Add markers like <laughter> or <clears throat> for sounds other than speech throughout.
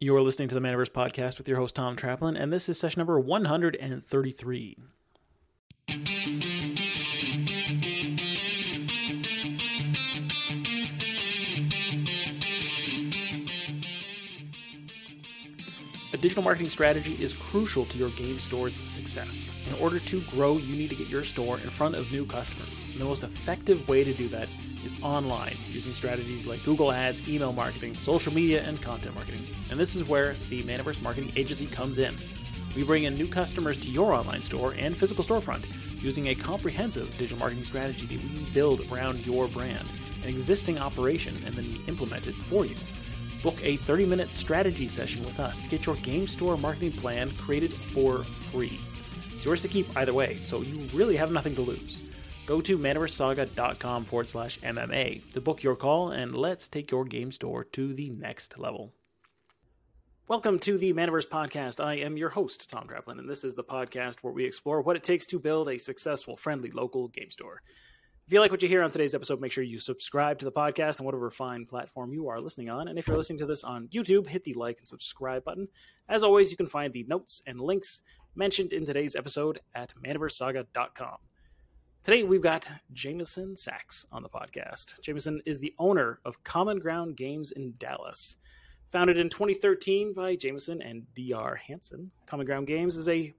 You're listening to the Manaverse podcast with your host, Tom Traplin, and this is session number 133. A digital marketing strategy is crucial to your game store's success. In order to grow, you need to get your store in front of new customers. And the most effective way to do that is online, using strategies like Google Ads, email marketing, social media, and content marketing. And this is where the Manaverse Marketing Agency comes in. We bring in new customers to your online store and physical storefront using a comprehensive digital marketing strategy that we build around your brand, an existing operation, and then we implement it for you. Book a 30 minute strategy session with us to get your game store marketing plan created for free. It's yours to keep either way, so you really have nothing to lose. Go to manaversesaga.com forward slash MMA to book your call and let's take your game store to the next level. Welcome to the Manaverse Podcast. I am your host, Tom Traplin, and this is the podcast where we explore what it takes to build a successful, friendly local game store. If you like what you hear on today's episode, make sure you subscribe to the podcast on whatever fine platform you are listening on. And if you're listening to this on YouTube, hit the like and subscribe button. As always, you can find the notes and links mentioned in today's episode at manaversesaga.com. Today, we've got Jamison Sacks on the podcast. Jamison is the owner of Common Ground Games in Dallas. Founded in 2013 by Jamison and DR Hanson, Common Ground Games is a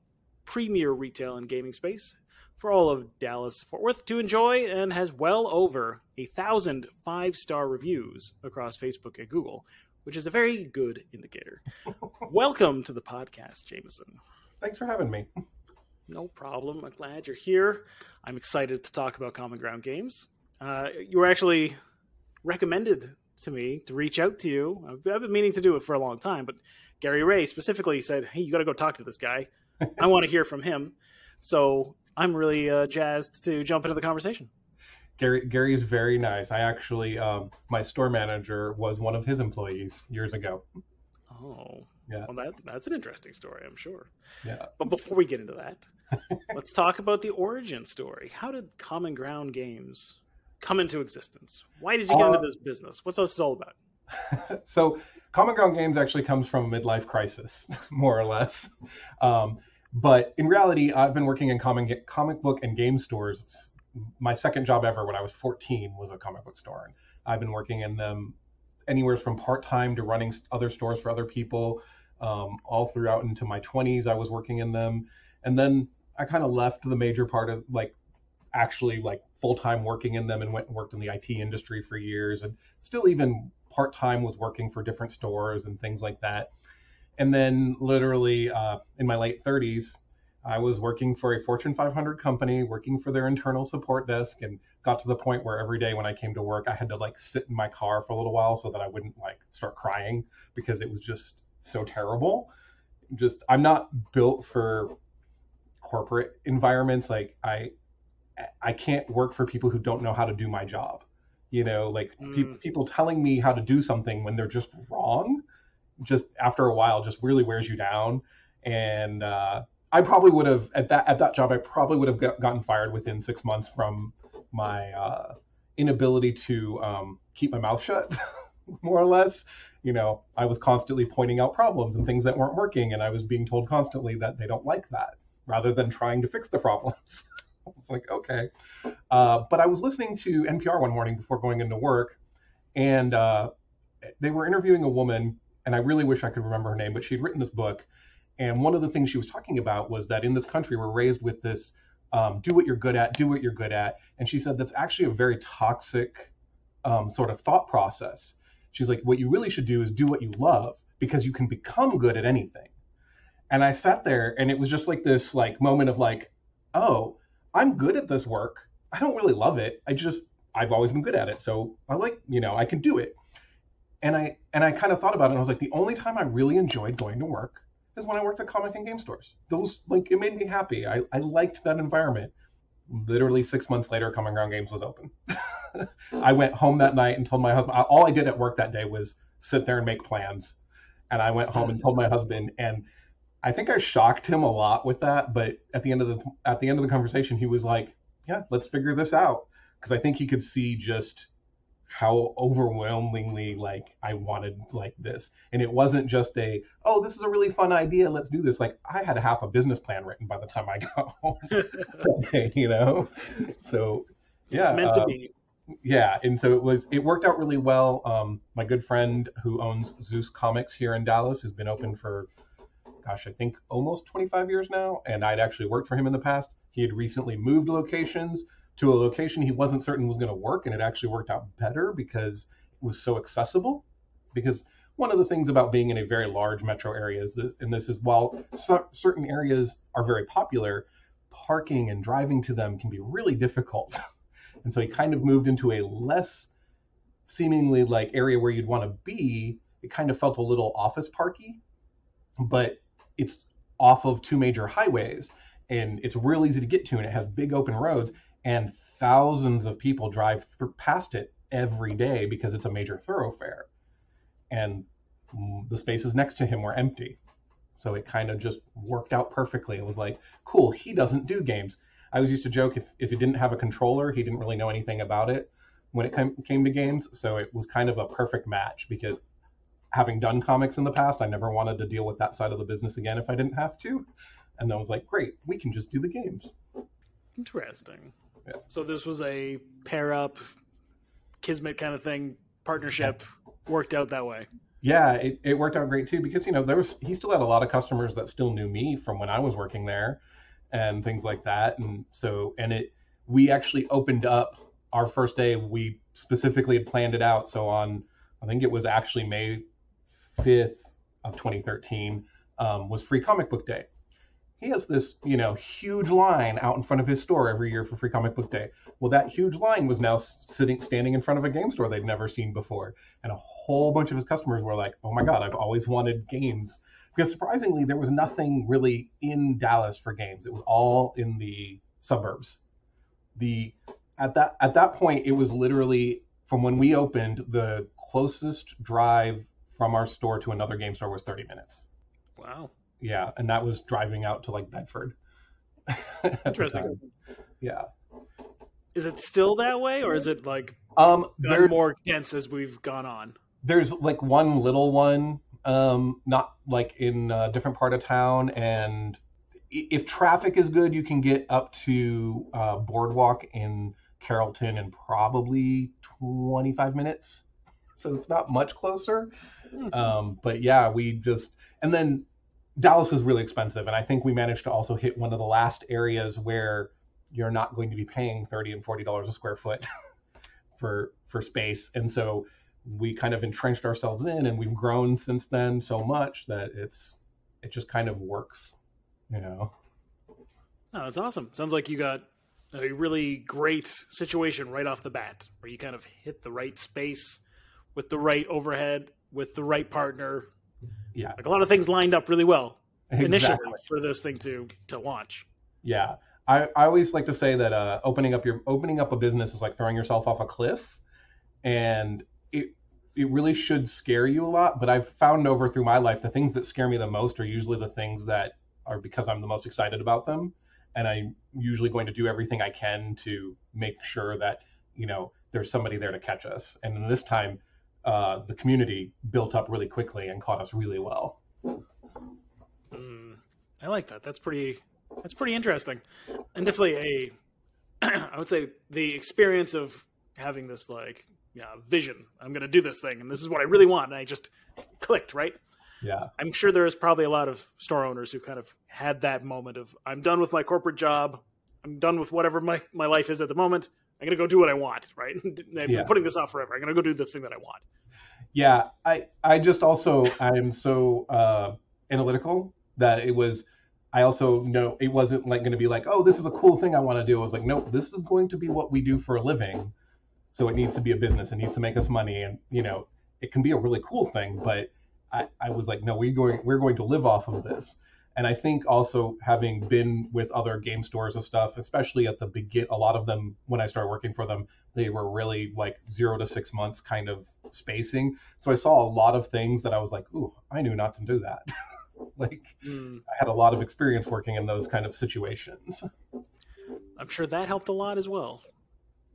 premier retail and gaming space for all of Dallas Fort Worth to enjoy and has well over a thousand five star reviews across Facebook and Google, which is a very good indicator. <laughs> Welcome to the podcast, Jamison. Thanks for having me. No problem. I'm glad you're here. I'm excited to talk about Common Ground Games. Uh, you were actually recommended to me to reach out to you. I've, I've been meaning to do it for a long time, but Gary Ray specifically said, "Hey, you got to go talk to this guy. <laughs> I want to hear from him." So I'm really uh, jazzed to jump into the conversation. Gary Gary is very nice. I actually, um, my store manager was one of his employees years ago. Oh, yeah. Well, that that's an interesting story, I'm sure. Yeah. But before we get into that, <laughs> let's talk about the origin story. How did Common Ground Games come into existence? Why did you get uh, into this business? What's this all about? <laughs> so, Common Ground Games actually comes from a midlife crisis, <laughs> more or less. Um, but in reality, I've been working in comic comic book and game stores. My second job ever when I was 14 was a comic book store, and I've been working in them anywhere from part time to running other stores for other people. Um, all throughout into my 20s, I was working in them, and then I kind of left the major part of like actually like full time working in them and went and worked in the IT industry for years, and still even part time was working for different stores and things like that. And then, literally, uh, in my late 30s, I was working for a Fortune 500 company, working for their internal support desk, and got to the point where every day when I came to work, I had to like sit in my car for a little while so that I wouldn't like start crying because it was just so terrible. Just, I'm not built for corporate environments. Like, I, I can't work for people who don't know how to do my job. You know, like mm. pe- people telling me how to do something when they're just wrong just after a while just really wears you down. And uh, I probably would have at that at that job I probably would have got, gotten fired within six months from my uh, inability to um, keep my mouth shut, <laughs> more or less. You know, I was constantly pointing out problems and things that weren't working, and I was being told constantly that they don't like that, rather than trying to fix the problems. <laughs> it's like okay, uh, but I was listening to NPR one morning before going into work, and uh, they were interviewing a woman and I really wish I could remember her name, but she'd written this book. And one of the things she was talking about was that in this country, we're raised with this um, do what you're good at, do what you're good at. And she said that's actually a very toxic um, sort of thought process. She's like, what you really should do is do what you love because you can become good at anything. And I sat there and it was just like this like moment of like, oh, I'm good at this work. I don't really love it. I just I've always been good at it. So I like, you know, I can do it and I and I kind of thought about it. and I was like, the only time I really enjoyed going to work is when I worked at comic and game stores. Those like it made me happy. I, I liked that environment. Literally six months later, Common Ground Games was open. <laughs> I went home that night and told my husband. All I did at work that day was sit there and make plans. And I went home and told my husband, and I think I shocked him a lot with that. But at the end of the at the end of the conversation, he was like, "Yeah, let's figure this out," because I think he could see just how overwhelmingly like I wanted like this. And it wasn't just a, oh, this is a really fun idea, let's do this. Like I had a half a business plan written by the time I <laughs> got home. <laughs> you know? So yeah. It's meant to um, be. Yeah, and so it was. It worked out really well. Um, my good friend who owns Zeus Comics here in Dallas has been open for, gosh, I think almost 25 years now. And I'd actually worked for him in the past. He had recently moved locations, to a location he wasn't certain was going to work, and it actually worked out better because it was so accessible. Because one of the things about being in a very large metro area is this, and this is while certain areas are very popular, parking and driving to them can be really difficult. <laughs> and so he kind of moved into a less seemingly like area where you'd want to be. It kind of felt a little office parky, but it's off of two major highways and it's real easy to get to and it has big open roads and thousands of people drive th- past it every day because it's a major thoroughfare. And the spaces next to him were empty. So it kind of just worked out perfectly. It was like cool he doesn't do games. I was used to joke if, if he didn't have a controller he didn't really know anything about it when it came, came to games. So it was kind of a perfect match because having done comics in the past i never wanted to deal with that side of the business again if i didn't have to. And then I was like great we can just do the games. Interesting yeah. So this was a pair up, kismet kind of thing, partnership. Worked out that way. Yeah, it, it worked out great too because you know there was he still had a lot of customers that still knew me from when I was working there, and things like that. And so and it we actually opened up our first day. We specifically had planned it out. So on I think it was actually May fifth of 2013 um, was Free Comic Book Day he has this, you know, huge line out in front of his store every year for Free Comic Book Day. Well, that huge line was now sitting, standing in front of a game store they'd never seen before, and a whole bunch of his customers were like, "Oh my God, I've always wanted games." Because surprisingly, there was nothing really in Dallas for games. It was all in the suburbs. The at that at that point, it was literally from when we opened, the closest drive from our store to another game store was 30 minutes. Wow yeah, and that was driving out to like Bedford. <laughs> Interesting. Yeah. Is it still that way, or is it like um gotten more dense as we've gone on? There's like one little one, um, not like in a different part of town, and if traffic is good, you can get up to uh, Boardwalk in Carrollton in probably 25 minutes. <laughs> So it's not much closer. Mm-hmm. Um, but yeah, we just and then Dallas is really expensive, and I think we managed to also hit one of the last areas where you're not going to be paying thirty and forty dollars a square foot <laughs> for for space, and so we kind of entrenched ourselves in, and we've grown since then so much that it's it just kind of works, you know. Oh, that's awesome. Sounds like you got a really great situation right off the bat, where you kind of hit the right space with the right overhead, with the right partner, yeah, like a lot of things lined up really well exactly. initially for this thing to to launch. Yeah, I, I always like to say that uh, opening up your opening up a business is like throwing yourself off a cliff, and it it really should scare you a lot. But I've found over through my life the things that scare me the most are usually the things that are because I'm the most excited about them, and I'm usually going to do everything I can to make sure that you know there's somebody there to catch us. And this time, uh, the community built up really quickly and caught us really well. Mm, I like that. That's pretty. That's pretty interesting, and definitely a. <clears throat> I would say the experience of having this like yeah vision. I'm going to do this thing, and this is what I really want. And I just clicked right. Yeah, I'm sure there is probably a lot of store owners who kind of had that moment of I'm done with my corporate job. I'm done with whatever my, my life is at the moment. I'm gonna go do what I want, right? <laughs> I'm yeah. putting this off forever. I'm gonna go do the thing that I want. Yeah, I I just also I'm so uh, analytical that it was. I also know it wasn't like going to be like, oh, this is a cool thing I want to do. I was like, nope, this is going to be what we do for a living. So it needs to be a business. It needs to make us money, and you know, it can be a really cool thing. But I, I was like, no, we're going we're going to live off of this. And I think also having been with other game stores and stuff, especially at the begin, a lot of them when I started working for them, they were really like zero to six months kind of spacing. So I saw a lot of things that I was like, ooh, I knew not to do that. <laughs> like mm. I had a lot of experience working in those kind of situations. I'm sure that helped a lot as well.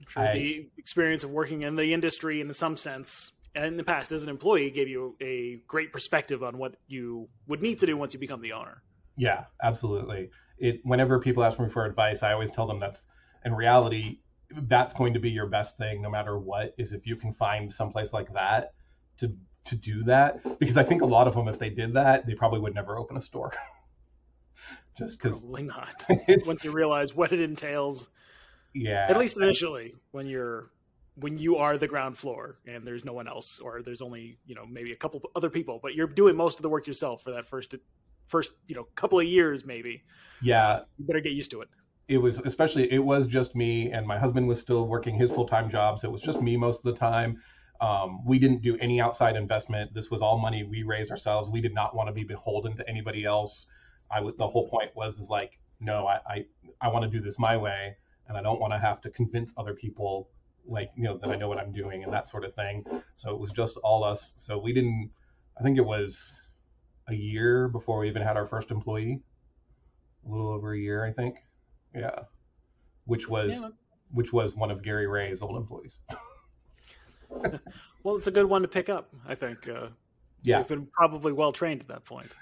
Sure, I, the experience of working in the industry in some sense and in the past as an employee gave you a great perspective on what you would need to do once you become the owner. Yeah, absolutely. It whenever people ask me for advice, I always tell them that's in reality that's going to be your best thing no matter what is if you can find someplace like that to to do that because I think a lot of them if they did that, they probably would never open a store. <laughs> Just cuz Probably not. <laughs> once you realize what it entails. Yeah. At least initially when you're when you are the ground floor and there's no one else or there's only you know maybe a couple other people but you're doing most of the work yourself for that first first you know couple of years maybe yeah you better get used to it it was especially it was just me and my husband was still working his full-time job so it was just me most of the time um, we didn't do any outside investment this was all money we raised ourselves we did not want to be beholden to anybody else i would the whole point was is like no i i, I want to do this my way and i don't want to have to convince other people like you know that I know what I'm doing and that sort of thing. So it was just all us. So we didn't. I think it was a year before we even had our first employee. A little over a year, I think. Yeah, which was yeah. which was one of Gary Ray's old employees. <laughs> well, it's a good one to pick up. I think. Uh, yeah, they've been probably well trained at that point.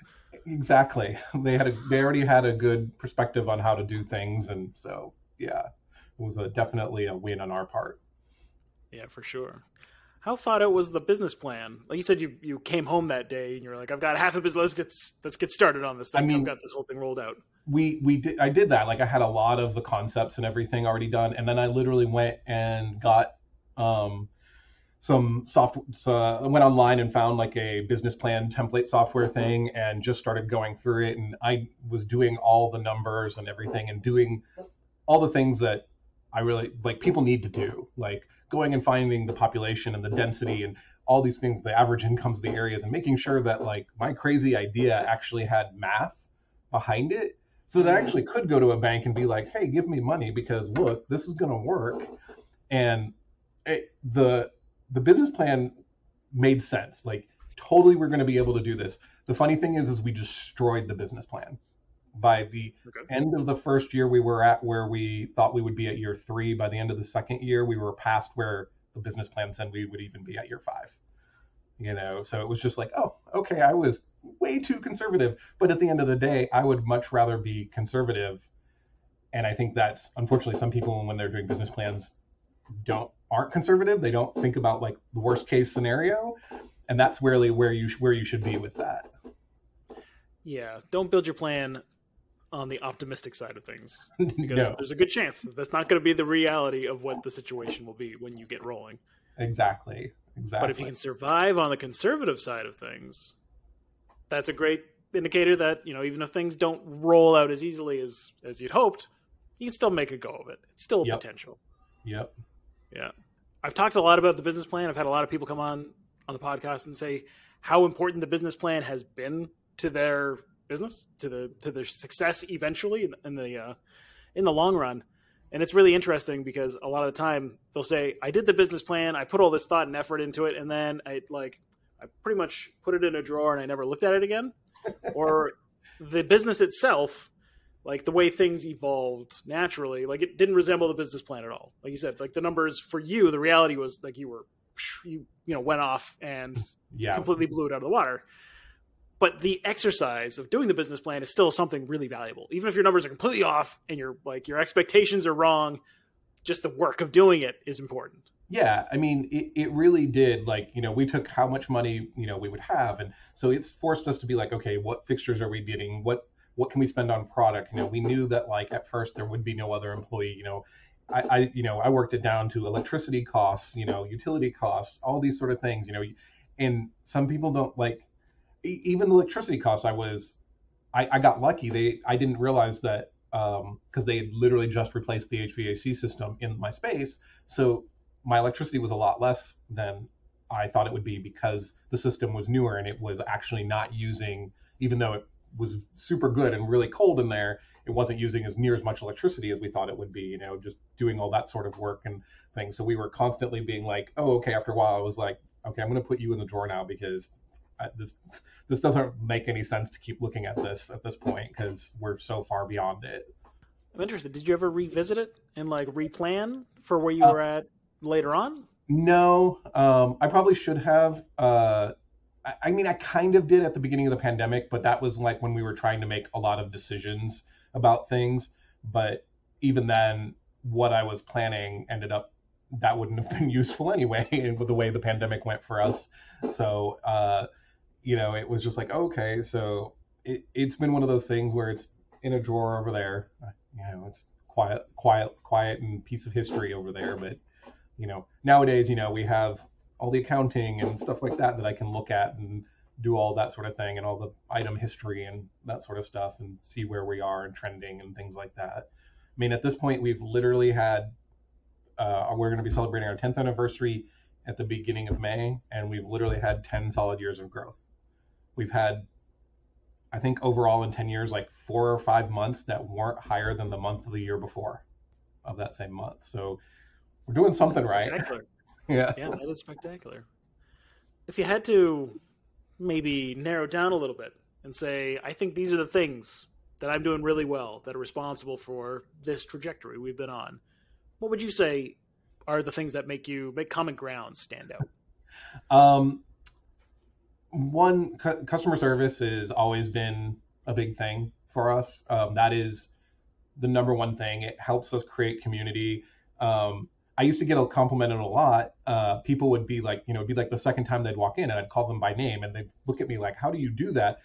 Exactly. <laughs> They had a, they already had a good perspective on how to do things, and so yeah, it was a, definitely a win on our part. Yeah, for sure. How thought out was the business plan? Like you said, you you came home that day and you're like, I've got half a business. Let's get let's get started on this thing. I mean, I've got this whole thing rolled out. We we did. I did that. Like I had a lot of the concepts and everything already done, and then I literally went and got um, some software. So I went online and found like a business plan template software thing, and just started going through it. And I was doing all the numbers and everything, and doing all the things that I really like. People need to do like going and finding the population and the density and all these things, the average incomes of the areas, and making sure that like my crazy idea actually had math behind it, so that I actually could go to a bank and be like, "Hey, give me money because look, this is going to work," and it, the the business plan made sense. Like totally, we're going to be able to do this. The funny thing is, is we destroyed the business plan by the okay. end of the first year we were at where we thought we would be at year three by the end of the second year we were past where the business plan said we would even be at year five. You know so it was just like oh okay i was way too conservative. But at the end of the day i would much rather be conservative. And i think that's unfortunately some people when they're doing business plans don't aren't conservative. They don't think about like the worst case scenario. And that's really where you where you should be with that. Yeah. Don't build your plan on the optimistic side of things <laughs> because no. there's a good chance that that's not going to be the reality of what the situation will be when you get rolling. Exactly. Exactly. But if you can survive on the conservative side of things, that's a great indicator that, you know, even if things don't roll out as easily as as you'd hoped, you can still make a go of it. It's still a yep. potential. Yep. Yeah. I've talked a lot about the business plan. I've had a lot of people come on on the podcast and say how important the business plan has been to their business to the to their success eventually in, the uh, in the long run. And it's really interesting because a lot of the time they'll say, "I did the business plan, I put all this thought and effort into it, and then I like I pretty much put it in a drawer and I never looked at it again." <laughs> or the business itself, like the way things evolved naturally, like it didn't resemble the business plan at all. Like you said, like the numbers for you, the reality was like you were you you know went off and yeah. completely blew it out of the water but the exercise of doing the business plan is still something really valuable. Even if your numbers are completely off and your like your expectations are wrong just the work of doing it is important. Yeah i mean it, it really did like you know we took how much money you know we would have and so it's forced us to be like okay what fixtures are we getting? What what can we spend on product? You know we knew that like at first there would be no other employee you know. I, I you know i worked it down to electricity costs you know utility costs all these sort of things you know. And some people don't like even the electricity costs, I was, I, I got lucky. They, I didn't realize that because um, they had literally just replaced the HVAC system in my space, so my electricity was a lot less than I thought it would be because the system was newer and it was actually not using, even though it was super good and really cold in there, it wasn't using as near as much electricity as we thought it would be, you know, just doing all that sort of work and things. So we were constantly being like, oh, okay, after a while, I was like, okay, I'm going to put you in the drawer now because this this doesn't make any sense to keep looking at this at this point because we're so far beyond it. I'm interested. Did you ever revisit it and like replan for where you uh, were at later on? No, um, I probably should have. Uh, I, I mean, I kind of did at the beginning of the pandemic, but that was like when we were trying to make a lot of decisions about things. But even then, what I was planning ended up that wouldn't have been <laughs> useful anyway <laughs> with the way the pandemic went for us. So, uh, you know, it was just like, okay, so it, it's been one of those things where it's in a drawer over there. You know, it's quiet, quiet, quiet and piece of history over there. But, you know, nowadays, you know, we have all the accounting and stuff like that that I can look at and do all that sort of thing and all the item history and that sort of stuff and see where we are and trending and things like that. I mean, at this point, we've literally had uh, we're going to be celebrating our 10th anniversary at the beginning of May, and we've literally had 10 solid years of growth. We've had, I think, overall in 10 years, like four or five months that weren't higher than the month of the year before of that same month. So we're doing something right. <laughs> yeah. Yeah, that is spectacular. If you had to maybe narrow down a little bit and say, I think these are the things that I'm doing really well that are responsible for this trajectory we've been on what would you say are the things that make you make common ground stand out? Um, one cu- customer service has always been a big thing for us. Um, that is the number one thing. It helps us create community. Um, I used to get a complimented a lot. Uh, people would be like, you know, it'd be like the second time they'd walk in and I'd call them by name and they'd look at me like, how do you do that?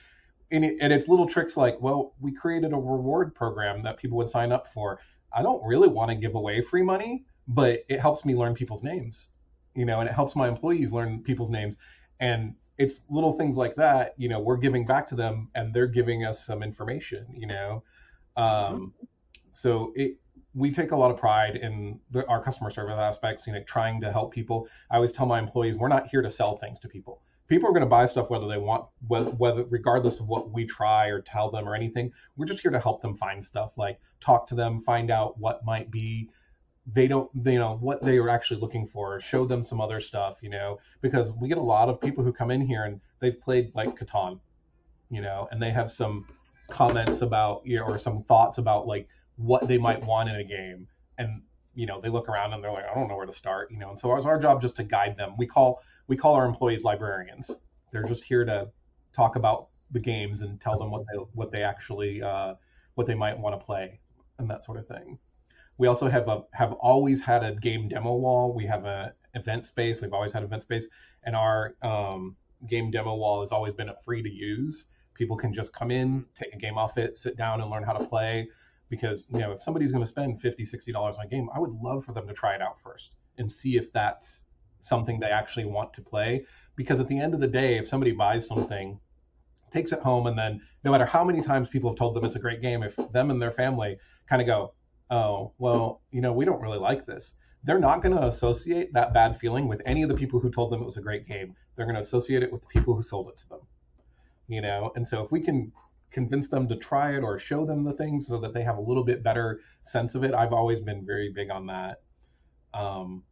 And, it, and it's little tricks like, well, we created a reward program that people would sign up for. I don't really want to give away free money, but it helps me learn people's names, you know, and it helps my employees learn people's names. And it's little things like that, you know, we're giving back to them and they're giving us some information, you know. Um, so it, we take a lot of pride in the, our customer service aspects, you know, trying to help people. I always tell my employees, we're not here to sell things to people people are going to buy stuff whether they want whether, regardless of what we try or tell them or anything we're just here to help them find stuff like talk to them find out what might be they don't you know what they are actually looking for show them some other stuff you know because we get a lot of people who come in here and they've played like Catan you know and they have some comments about you know, or some thoughts about like what they might want in a game and you know they look around and they're like i don't know where to start you know and so it's our job just to guide them we call we call our employees librarians. They're just here to talk about the games and tell them what they what they actually uh, what they might want to play and that sort of thing. We also have a have always had a game demo wall. We have a event space. We've always had event space, and our um, game demo wall has always been free to use. People can just come in, take a game off it, sit down, and learn how to play. Because you know, if somebody's going to spend 50 60 dollars on a game, I would love for them to try it out first and see if that's something they actually want to play. Because at the end of the day, if somebody buys something, takes it home, and then no matter how many times people have told them it's a great game, if them and their family kind of go, oh, well, you know, we don't really like this, they're not going to associate that bad feeling with any of the people who told them it was a great game. They're going to associate it with the people who sold it to them. You know, and so if we can convince them to try it or show them the things so that they have a little bit better sense of it, I've always been very big on that. Um,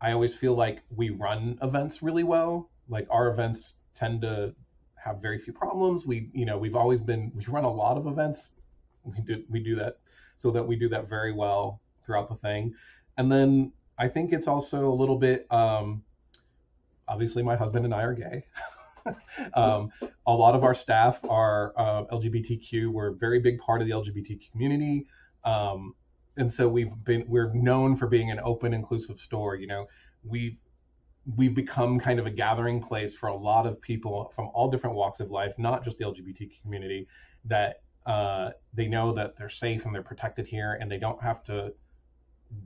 I always feel like we run events really well. Like our events tend to have very few problems. We, you know, we've always been we run a lot of events. We do we do that so that we do that very well throughout the thing. And then I think it's also a little bit um, obviously my husband and I are gay. <laughs> um, a lot of our staff are uh, LGBTQ. We're a very big part of the LGBT community. Um, and so we've been we're known for being an open inclusive store you know we've we've become kind of a gathering place for a lot of people from all different walks of life not just the lgbt community that uh, they know that they're safe and they're protected here and they don't have to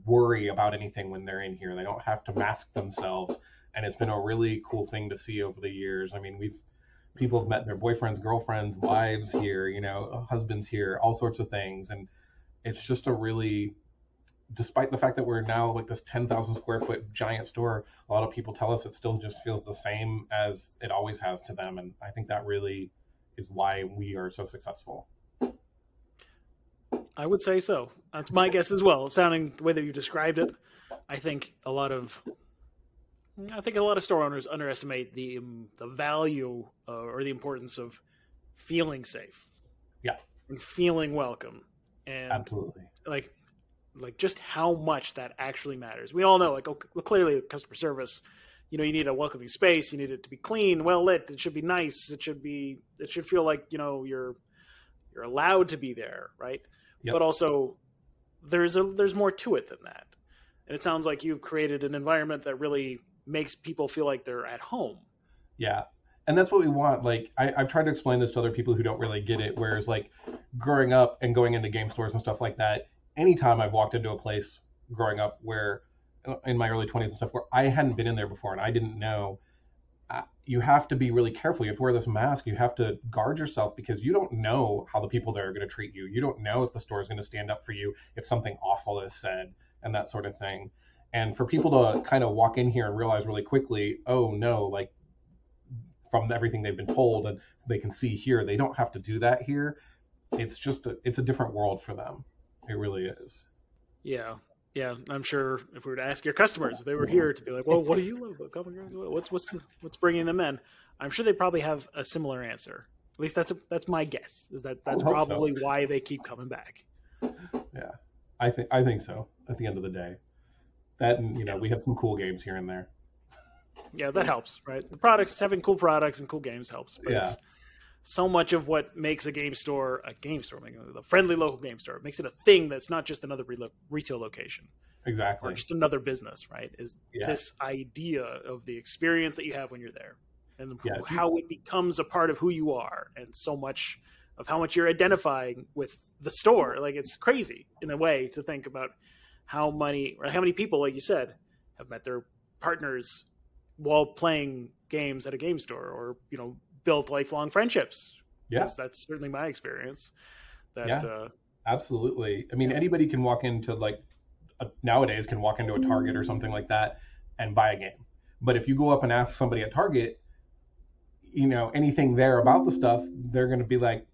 worry about anything when they're in here they don't have to mask themselves and it's been a really cool thing to see over the years i mean we've people have met their boyfriends girlfriends wives here you know husbands here all sorts of things and it's just a really despite the fact that we're now like this 10,000 square foot giant store, a lot of people tell us it still just feels the same as it always has to them. And I think that really is why we are so successful. I would say so. That's my guess as well. Sounding the way that you described it, I think a lot of I think a lot of store owners underestimate the um, the value uh, or the importance of feeling safe. Yeah. And feeling welcome and Absolutely. like like just how much that actually matters. We all know, like, okay, well, clearly customer service, you know, you need a welcoming space, you need it to be clean, well lit, it should be nice, it should be, it should feel like you know you're you're allowed to be there, right? Yep. But also, there's a there's more to it than that, and it sounds like you've created an environment that really makes people feel like they're at home. Yeah. And that's what we want. Like I, I've tried to explain this to other people who don't really get it. Whereas like growing up and going into game stores and stuff like that, anytime I've walked into a place growing up where in my early 20s and stuff where I hadn't been in there before and I didn't know, Uh, you have to be really careful. You have to wear this mask. You have to guard yourself because you don't know how the people there are going to treat you. You don't know if the store is going to stand up for you if something awful is said and that sort of thing. And for people to kind of walk in here and realize really quickly, oh no, like from everything they've been told and they can see here, they don't have to do that here. It's just a, it's a different world for them. It really is. Yeah, yeah. I'm sure if we were to ask your customers if they were here to be like, well, what do you love about Common Grounds? What's what's the, what's bringing them in? I'm sure they probably have a similar answer. At least that's a, that's my guess. Is that that's probably so. why they keep coming back. Yeah, I think I think so. At the end of the day, that and you know we have some cool games here and there. Yeah, that helps, right? The products having cool products and cool games helps. But yeah. So much of what makes a game store a game store, a friendly local game store, makes it a thing that's not just another re- retail location. Exactly. Or just another business, right? Is yeah. this idea of the experience that you have when you're there and yeah, how it becomes a part of who you are and so much of how much you're identifying with the store. Like it's crazy in a way to think about how many how many people, like you said, have met their partners while playing games at a game store or you know built lifelong friendships. Yes yeah. that's certainly my experience that yeah, uh, absolutely. I mean anybody can walk into like a, nowadays can walk into a target or something like that and buy a game. But if you go up and ask somebody at target you know anything there about the stuff they're going to be like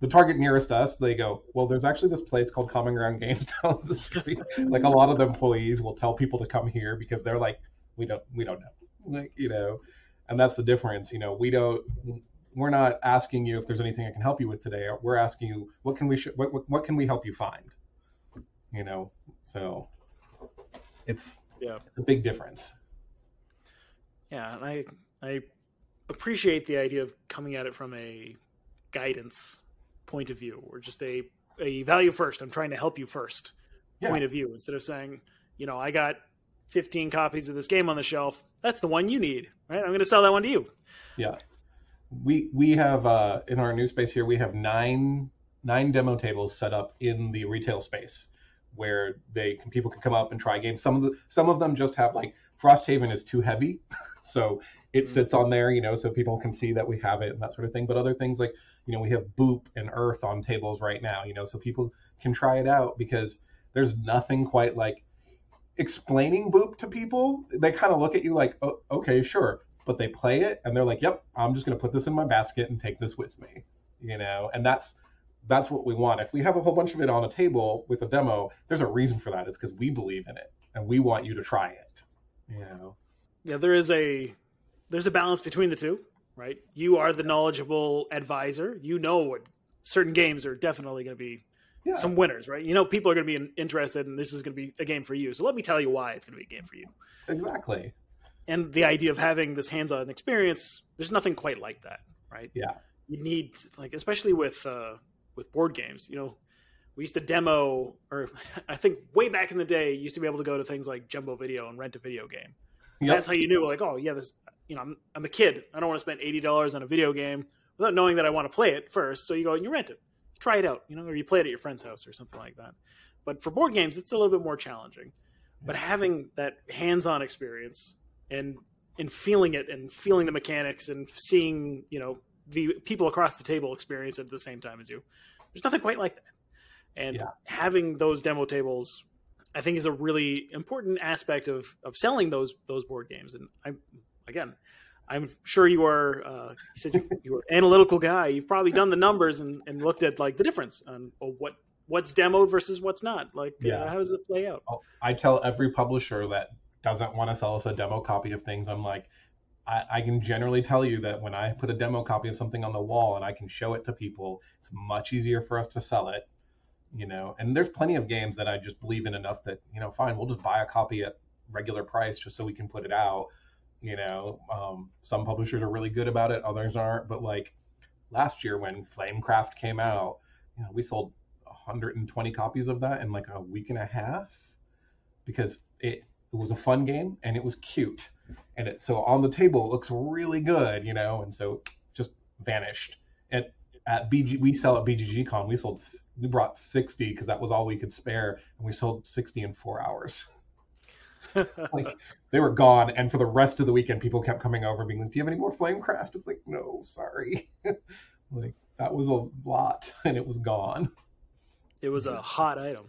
the target nearest us, they go, well, there's actually this place called Common Ground Games <laughs> down the street. like a lot of the employees will tell people to come here because they're like, we don't we don't know. Like you know and that's the difference you know we don't we're not asking you if there's anything i can help you with today. We're asking you what can we sh- what, what, what can we help you find? You know so it's yeah. it's a big difference. Yeah and i i appreciate the idea of coming at it from a guidance point of view or just a a value first. I'm trying to help you first yeah. point of view instead of saying you know i got 15 copies of this game on the shelf. That's the one you need, right? I'm going to sell that one to you. Yeah. We we have uh, in our new space here we have nine nine demo tables set up in the retail space where they can, people can come up and try games. Some of the some of them just have like Frosthaven is too heavy, <laughs> so it mm-hmm. sits on there, you know, so people can see that we have it and that sort of thing. But other things like you know we have Boop and Earth on tables right now, you know, so people can try it out because there's nothing quite like explaining Boop to people, they kind of look at you like, oh, okay, sure. But they play it and they're like, yep, I'm just going to put this in my basket and take this with me. You know, and that's that's what we want. If we have a whole bunch of it on a table with a demo, there's a reason for that. It's because we believe in it and we want you to try it. You know. Yeah, there is a there's a balance between the two, right? You are the knowledgeable advisor. You know what certain games are definitely going to be yeah. some winners, right? You know, people are going to be interested, and this is going to be a game for you. So let me tell you why it's going to be a game for you. Exactly. And the idea of having this hands-on experience, there's nothing quite like that, right? Yeah. You need like, especially with uh, with board games. You know, we used to demo, or <laughs> I think way back in the day, you used to be able to go to things like Jumbo Video and rent a video game. Yep. That's how you knew, like, oh yeah, this. You know, I'm, I'm a kid. I don't want to spend eighty dollars on a video game without knowing that I want to play it first. So you go and you rent it try it out, you know, or you play it at your friend's house or something like that. But for board games, it's a little bit more challenging. But having that hands-on experience and and feeling it and feeling the mechanics and seeing, you know, the people across the table experience it at the same time as you, there's nothing quite like that. And yeah. having those demo tables, I think, is a really important aspect of of selling those those board games. And I'm again, I'm sure you are. Uh, you said you, you were an analytical guy. You've probably done the numbers and, and looked at like the difference on what what's demoed versus what's not. Like, uh, yeah. Uh, how does it play out? I tell every publisher that doesn't want to sell us a demo copy of things. I'm like, I, I, can generally tell you that when I put a demo copy of something on the wall and I can show it to people, it's much easier for us to sell it you know. And there's plenty of games that I just believe in enough that you know, fine, we'll just buy a copy at regular price just so we can put it out. You know, um, some publishers are really good about it, others aren't. But like last year when Flamecraft came out, you know, we sold 120 copies of that in like a week and a half because it, it was a fun game and it was cute and it so on the table it looks really good you know and so just vanished at at bg we sell at bgg con we sold we brought 60 because that was all we could spare and we sold 60 in four hours <laughs> <laughs> like they were gone and for the rest of the weekend people kept coming over being like do you have any more flamecraft? It's like no sorry. <laughs> Like that was a lot <laughs> and it was gone. It was a hot item.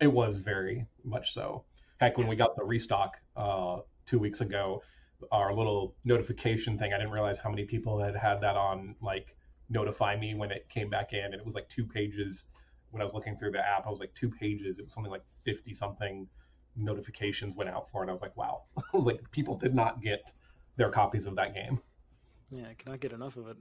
It was very much so. Heck when we got the restock uh, two weeks ago our little notification thing i didn't realize how many people had had that on like notify me when it came back in and it was like two pages. When i was looking through the app i was like two pages. It was something like 50 something notifications went out for. And I was like, wow. I was <laughs> like, people did not get their copies of that game. Yeah, I cannot get enough of it.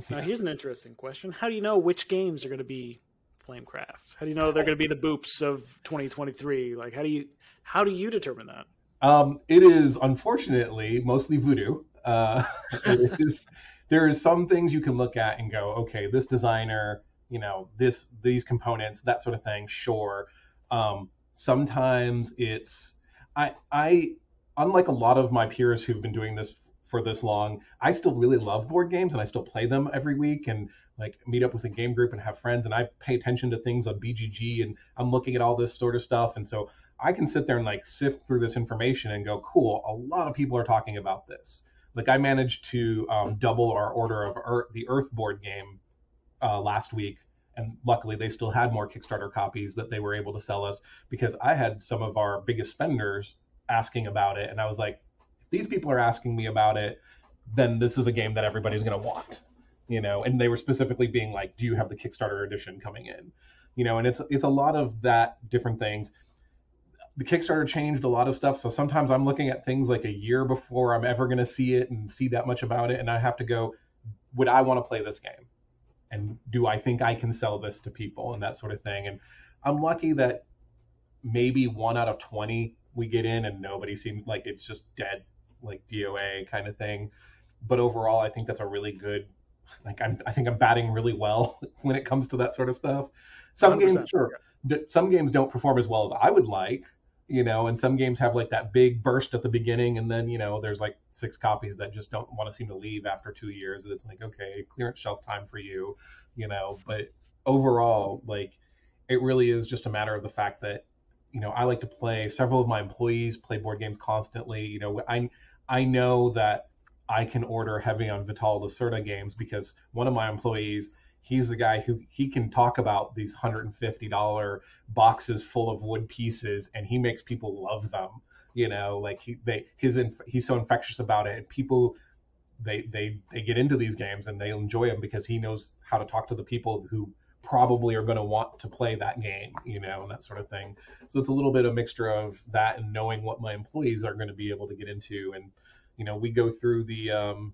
So yeah. here's an interesting question. How do you know which games are going to be Flamecraft? How do you know they're going to be the boops of 2023? Like, how do you how do you determine that? Um, it is unfortunately mostly voodoo. Uh, <laughs> is, there is some things you can look at and go, okay, this designer, you know, this these components, that sort of thing. Sure. Um, sometimes it's I I unlike a lot of my peers who've been doing this for this long, I still really love board games and I still play them every week and like meet up with a game group and have friends and I pay attention to things on BGG and I'm looking at all this sort of stuff and so I can sit there and like sift through this information and go, cool, a lot of people are talking about this. Like I managed to um, double our order of Earth, the Earth board game uh, last week and luckily they still had more Kickstarter copies that they were able to sell us because I had some of our biggest spenders asking about it, and I was like, if these people are asking me about it, then this is a game that everybody's going to want, you know. And they were specifically being like, do you have the Kickstarter edition coming in, you know? And it's it's a lot of that different things. The Kickstarter changed a lot of stuff, so sometimes I'm looking at things like a year before I'm ever going to see it and see that much about it, and I have to go, would I want to play this game? And do I think I can sell this to people and that sort of thing. And I'm lucky that maybe one out of 20 we get in and nobody seems like it's just dead, like DOA kind of thing. But overall, I think that's a really good, like I'm, I think I'm batting really well <laughs> when it comes to that sort of stuff. Some games, sure, some games don't perform as well as I would like, you know, and some games have like that big burst at the beginning, and then you know there's like six copies that just don't want to seem to leave after two years, and it's like okay, clearance shelf time for you, you know. But overall, like it really is just a matter of the fact that you know I like to play. Several of my employees play board games constantly. You know, I I know that I can order heavy on Vital Lacerda games because one of my employees he's the guy who he can talk about these $150 boxes full of wood pieces and he makes people love them you know like he they his inf- he's so infectious about it and people they they they get into these games and they enjoy them because he knows how to talk to the people who probably are going to want to play that game you know and that sort of thing. So it's a little bit of a mixture of that and knowing what my employees are going to be able to get into and you know we go through the um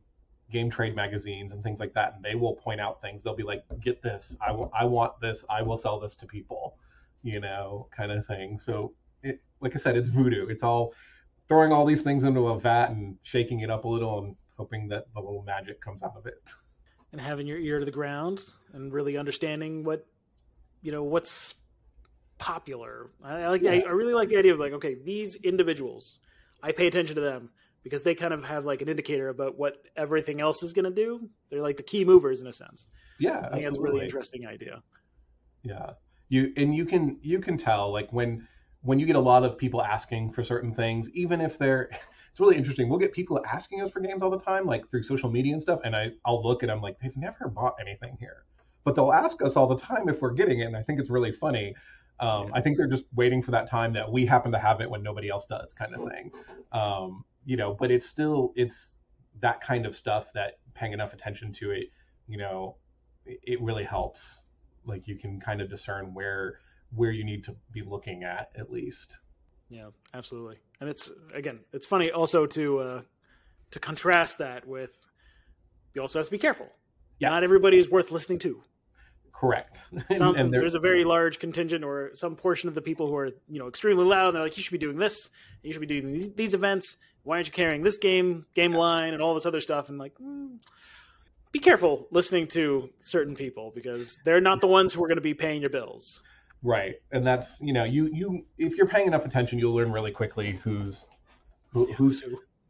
game trade magazines and things like that and they will point out things. They'll be like get this. I, w- I want this. I will sell this to people you know kind of thing. So it, like i said it's voodoo. It's all throwing all these things into a vat and shaking it up a little and hoping that the little magic comes out of it. And having your ear to the ground and really understanding what you know what's popular. I, I like yeah. I, I really like the idea of like okay these individuals i pay attention to them because they kind of have like an indicator about what everything else is going to do. They're like the key movers in a sense. Yeah, I think that's a really interesting idea. Yeah, you and you can you can tell like when when you get a lot of people asking for certain things, even if they're <laughs> it's really interesting. We'll get people asking us for games all the time, like through social media and stuff, and I I'll look and I'm like they've never bought anything here, but they'll ask us all the time if we're getting it, and I think it's really funny. Um, yeah. I think they're just waiting for that time that we happen to have it when nobody else does, kind of thing. Um, you know, but it's still it's that kind of stuff that paying enough attention to it, you know, it, it really helps. Like you can kind of discern where where you need to be looking at at least. Yeah, absolutely. And it's again, it's funny also to uh, to contrast that with you also have to be careful. Yeah. Not everybody is worth listening to. Correct. <laughs> Some, and there- there's a very large contingent or some portion of the people who are you know extremely loud. And they're like, you should be doing this. You should be doing these, these events. Why aren't you carrying this game game line and all this other stuff? And like, mm, be careful listening to certain people because they're not the ones who are going to be paying your bills. Right, and that's you know you you if you're paying enough attention, you'll learn really quickly who's who, who's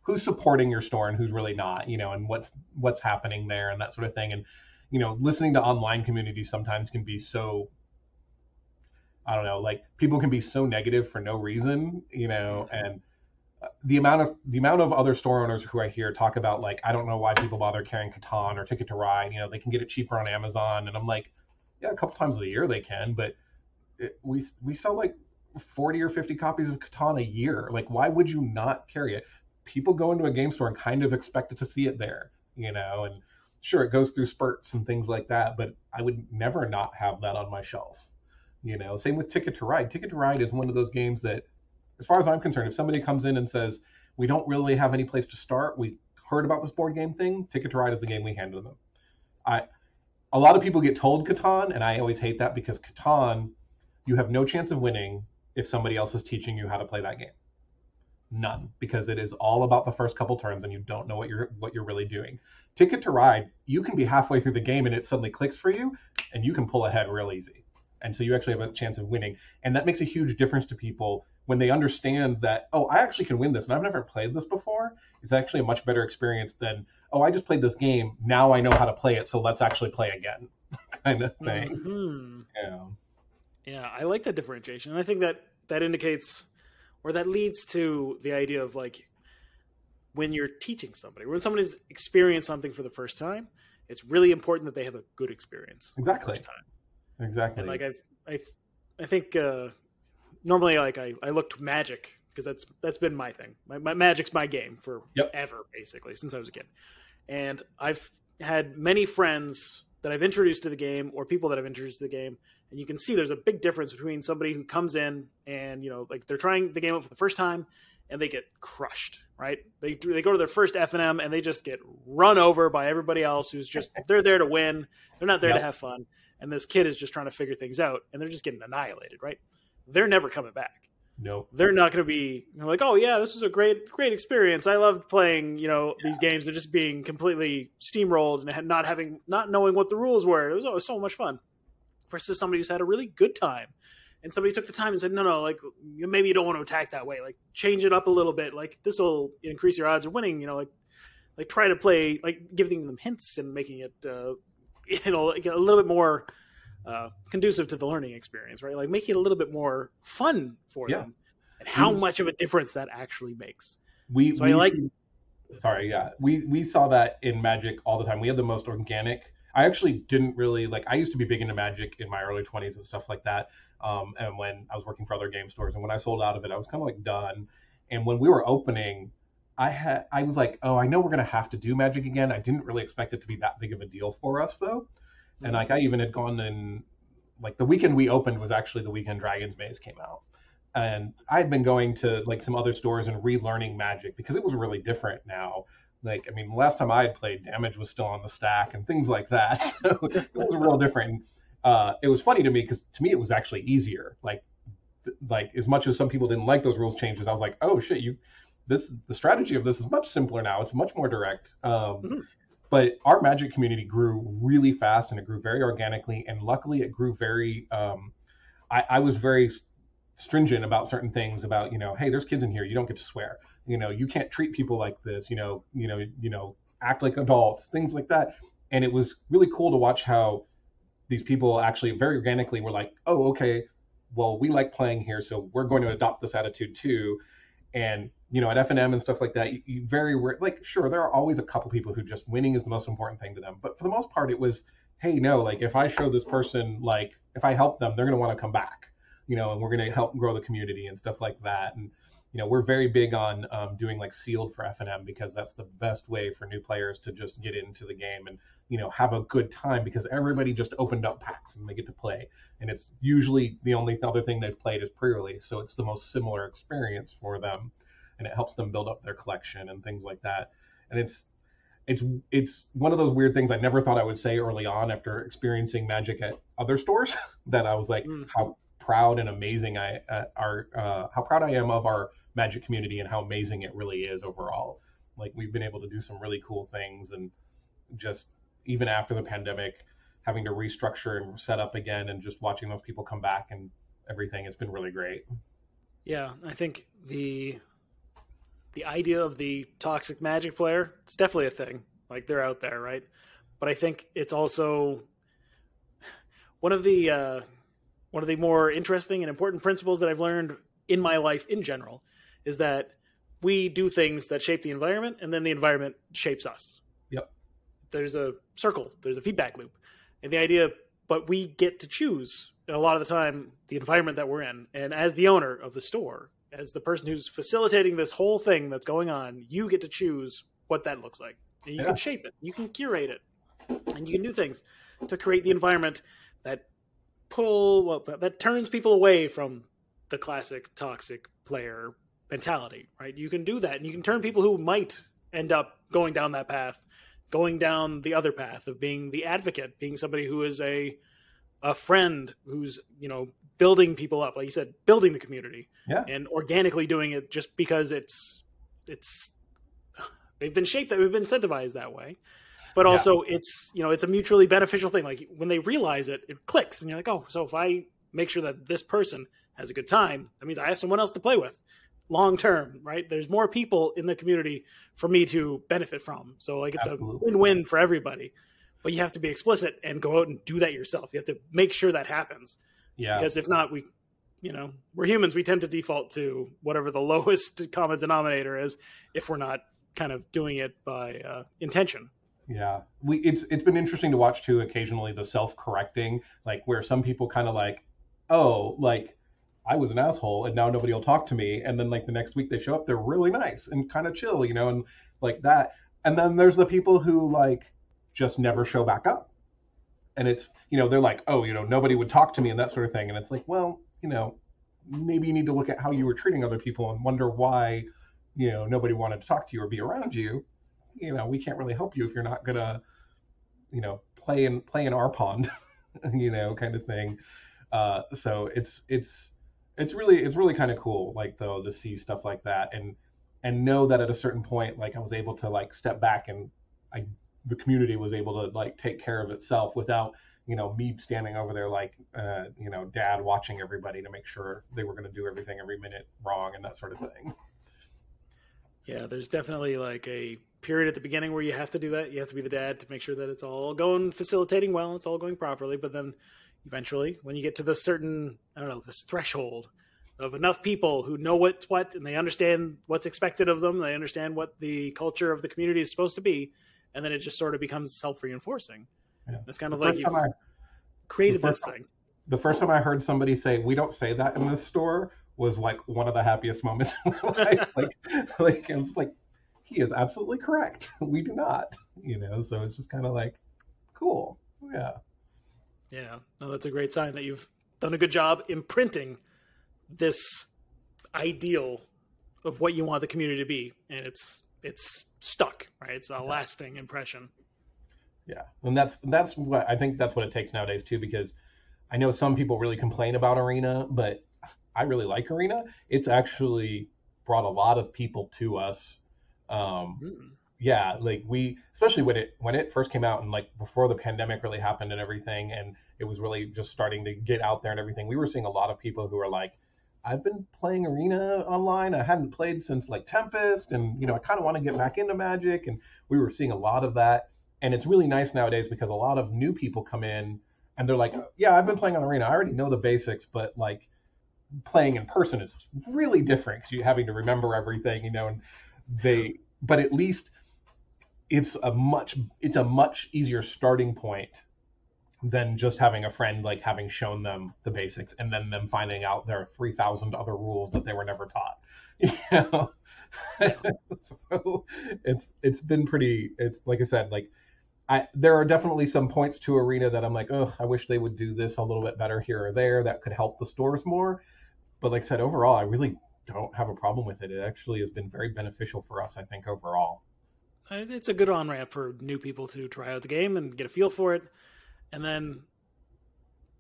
who's supporting your store and who's really not, you know, and what's what's happening there and that sort of thing. And you know, listening to online communities sometimes can be so I don't know, like people can be so negative for no reason, you know, and uh, the amount of the amount of other store owners who I hear talk about like I don't know why people bother carrying Catan or Ticket to Ride, you know, they can get it cheaper on Amazon, and I'm like, yeah, a couple times a year they can, but it, we we sell like 40 or 50 copies of Catan a year. Like, why would you not carry it? People go into a game store and kind of expect to see it there, you know, and sure, it goes through spurts and things like that, but I would never not have that on my shelf, you know. Same with Ticket to Ride. Ticket to Ride is one of those games that, as far as I'm concerned, if somebody comes in and says, we don't really have any place to start, we heard about this board game thing, Ticket to Ride is the game we hand to them. I, a lot of people get told Catan, and I always hate that because Catan, you have no chance of winning if somebody else is teaching you how to play that game. None, because it is all about the first couple turns, and you don't know what you're what you're really doing. Ticket to Ride, you can be halfway through the game and it suddenly clicks for you, and you can pull ahead real easy, and so you actually have a chance of winning, and that makes a huge difference to people when they understand that oh, I actually can win this, and I've never played this before. It's actually a much better experience than oh, I just played this game, now I know how to play it, so let's actually play again, <laughs> kind of thing. Mhm. Yeah. Yeah, I like that differentiation. And I think that that indicates or that leads to the idea of like when you're teaching somebody, when somebody's experienced something for the first time, it's really important that they have a good experience Exactly. Exactly. And like I've, I, I think uh, normally like I, I look Magic because that's that's been my thing. My, my Magic's my game for Yep. ever basically since I was a kid, and I've had many friends that I've introduced to the game or people that I've introduced to the game, and you can see there's a big difference between somebody who comes in and you know like they're trying the game out for the first time and they get crushed, right? They do- they go to their first FNM and they just get run over by everybody else who's just <laughs> they're there to win. They're not there Yep. to have fun. And this kid is just trying to figure things out, and they're just getting annihilated, right? They're never coming back. nope. They're not going to be you know, like, oh yeah, this was a great great experience. I loved playing, you know, these games. They're just being completely steamrolled and not having not knowing what the rules were. It was oh, always so much fun. Versus somebody who's had a really good time and somebody took the time and said, no, no, like maybe you don't want to attack that way. Like change it up a little bit. Like this will increase your odds of winning. You know, like like try to play like giving them hints and making it uh, <laughs> you know like a little bit more uh, conducive to the learning experience, right? Like making it a little bit more fun for Yeah. them, and how Mm. much of a difference that actually makes. We, So we I like- sorry, yeah. We we saw that in Magic all the time. We had the most organic. I actually didn't really like. I used to be big into Magic in my early 20s and stuff like that. Um, and when I was working for other game stores, and when I sold out of it, I was kind of like done. And when we were opening, I had I was like, oh, I know we're gonna have to do Magic again. I didn't really expect it to be that big of a deal for us though. And like I even had gone and like the weekend we opened was actually the weekend Dragon's Maze came out. And I had been going to like some other stores and relearning Magic because it was really different now. Like I mean, the last time I had played, damage was still on the stack and things like that. <laughs> So it was a real different. Uh, it was funny to me because to me it was actually easier. Like th- like as much as some people didn't like those rules changes, I was like, oh shit, you this the strategy of this is much simpler now. It's much more direct. Um, Mhm. But our magic community grew really fast and it grew very organically, and luckily it grew very. Um, I, I was very stringent about certain things about you know, hey, there's kids in here, you don't get to swear. You know, you can't treat people like this. You know, you know, you know, act like adults, things like that. And it was really cool to watch how these people actually very organically were like, oh, okay, well, we like playing here, so we're going to adopt this attitude too. And you know, at FNM and stuff like that, you, you very rare- like sure there are always a couple people who just winning is the most important thing to them, but for the most part, it was, hey, no, like if I show this person like if I help them, they're going to want to come back, you know, and we're going to help grow the community and stuff like that. And you know, we're very big on um, doing like sealed for FNM because that's the best way for new players to just get into the game and you know have a good time because everybody just opened up packs and they get to play and it's usually the only other thing they've played is pre-release so it's the most similar experience for them and it helps them build up their collection and things like that and it's it's it's one of those weird things I never thought I would say early on after experiencing Magic at other stores <laughs> that I was like mm. how proud and amazing I uh, are uh, how proud I am of our Magic community and how amazing it really is overall. Like we've been able to do some really cool things and just even after the pandemic having to restructure and set up again and just watching those people come back and everything has been really great. Yeah, I think the the idea of the toxic magic player it's definitely a thing like they're out there right but i think it's also one of the uh, one of the more interesting and important principles that i've learned in my life in general is that we do things that shape the environment and then the environment shapes us. Yep. There's a circle there's a feedback loop. And the idea but we get to choose a lot of the time the environment that we're in. And as the owner of the store as the person who's facilitating this whole thing that's going on, you get to choose what that looks like. And you yeah. can shape it, you can curate it, and you can do things to create the environment that pull well that turns people away from the classic toxic player mentality, right? You can do that, and you can turn people who might end up going down that path, going down the other path of being the advocate, being somebody who is a a friend who's you know building people up, like you said, building the community, yeah, and organically doing it just because it's it's <sighs> they've been shaped that we've been incentivized that way, but also yeah. it's you know it's a mutually beneficial thing. Like when they realize it, it clicks, and you're like, oh, so if I make sure that this person has a good time, that means I have someone else to play with long term, right? There's more people in the community for me to benefit from. So like it's Absolutely. a win-win for everybody. But you have to be explicit and go out and do that yourself. You have to make sure that happens. Yeah. Because if not, we, you know, we're humans. We tend to default to whatever the <laughs> lowest common denominator is if we're not kind of doing it by uh, intention. Yeah, we it's it's been interesting to watch too. Occasionally, the self-correcting, like where some people kind of like, oh, like I was an asshole and now nobody will talk to me, and then like the next week they show up, they're really nice and kind of chill, you know, and like that. And then there's the people who like just never show back up. And it's you know they're like oh you know nobody would talk to me and that sort of thing. And it's like well you know maybe you need to look at how you were treating other people and wonder why you know nobody wanted to talk to you or be around you. You know we can't really help you if you're not gonna you know play in play in our pond <laughs> you know kind of thing. Uh so it's it's it's really it's really kind of cool like though to see stuff like that and and know that at a certain point like i was able to like step back and i the community was able to like take care of itself without you know me standing over there like uh, you know dad watching everybody to make sure they were going to do everything every minute wrong and that sort of thing. Yeah there's definitely like a period at the beginning where you have to do that. You have to be the dad to make sure that it's all going facilitating well it's all going properly but then eventually when you get to this certain i don't know this threshold of enough people who know what's what and they understand what's expected of them they understand what the culture of the community is supposed to be and then it just sort of becomes self reinforcing. Yeah. It's kind of like you created this thing. The first time I heard somebody say, "We don't say that in this store," was like one of the happiest moments <laughs> in my life. <laughs> like, like I was like, he is absolutely correct. <laughs> We do not, you know. So it's just kind of like, cool, yeah. Yeah, no, that's a great sign that you've done a good job imprinting this ideal of what you want the community to be, and it's it's stuck, right? It's a yeah. lasting impression. Yeah, and that's that's what I think that's what it takes nowadays too, because I know some people really complain about Arena, but I really like Arena. It's actually brought a lot of people to us. Um, mm. Yeah, like we, especially when it when it first came out and like before the pandemic really happened and everything, and it was really just starting to get out there and everything. We were seeing a lot of people who are like, I've been playing Arena online. I hadn't played since like Tempest, and you know I kind of want to get back into Magic, and we were seeing a lot of that. And it's really nice nowadays because a lot of new people come in and they're like, "Yeah, I've been playing on Arena. I already know the basics, but like playing in person is really different because you're having to remember everything, you know." And they, but at least it's a much it's a much easier starting point than just having a friend like having shown them the basics and then them finding out there are 3000 other rules that they were never taught. <laughs> You know? <laughs> So it's it's been pretty it's like i said like I, there are definitely some points to arena that i'm like oh i wish they would do this a little bit better here or there. That could help the stores more. But like i said overall i really don't have a problem with it. It actually has been very beneficial for us i think overall it's a good on ramp for new people to try out the game and get a feel for it, and then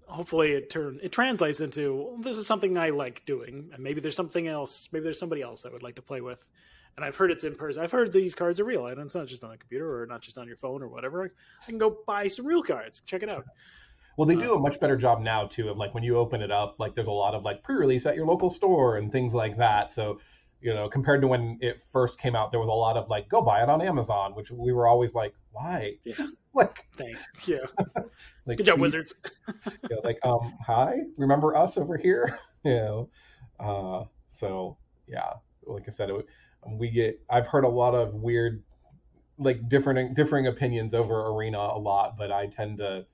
hopefully it turn it translates into well, this is something I like doing, and maybe there's something else, maybe there's somebody else I would like to play with. And I've heard it's in person. I've heard these cards are real, and it's not just on a computer or not just on your phone or whatever. I can go buy some real cards. Check it out. Well, they do uh, a much better job now too of like when you open it up, like there's a lot of like pre-release at your local store and things like that. So, you know, compared to when it first came out, there was a lot of like go buy it on Amazon, which we were always like, why? Yeah. <laughs> like, Thanks. Yeah. <laughs> like Good job, we- Wizards. <laughs> you know, like, um, hi, remember us over here? you know, uh, so yeah, like I said, it, we get. I've heard a lot of weird, like different differing opinions over Arena a lot, but I tend to.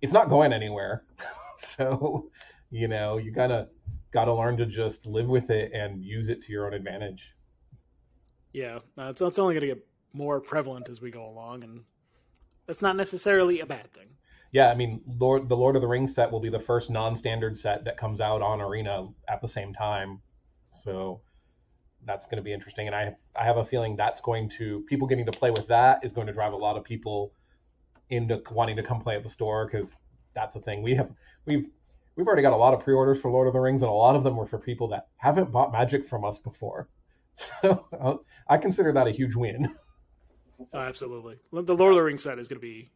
It's not going anywhere, so you know you gotta gotta learn to just live with it and use it to your own advantage. Yeah, it's, it's only going to get more prevalent as we go along, and that's not necessarily a bad thing. Yeah, I mean, Lord, the Lord of the Rings set will be the first non-standard set that comes out on Arena at the same time, so that's going to be interesting. And I I have a feeling that's going to people getting to play with that is going to drive a lot of people into wanting to come play at the store because that's the thing we have we've we've already got a lot of pre-orders for Lord of the Rings, and a lot of them were for people that haven't bought Magic from us before. <laughs> So uh, I consider that a huge win. Oh, absolutely, the Lord of the Rings set is going to be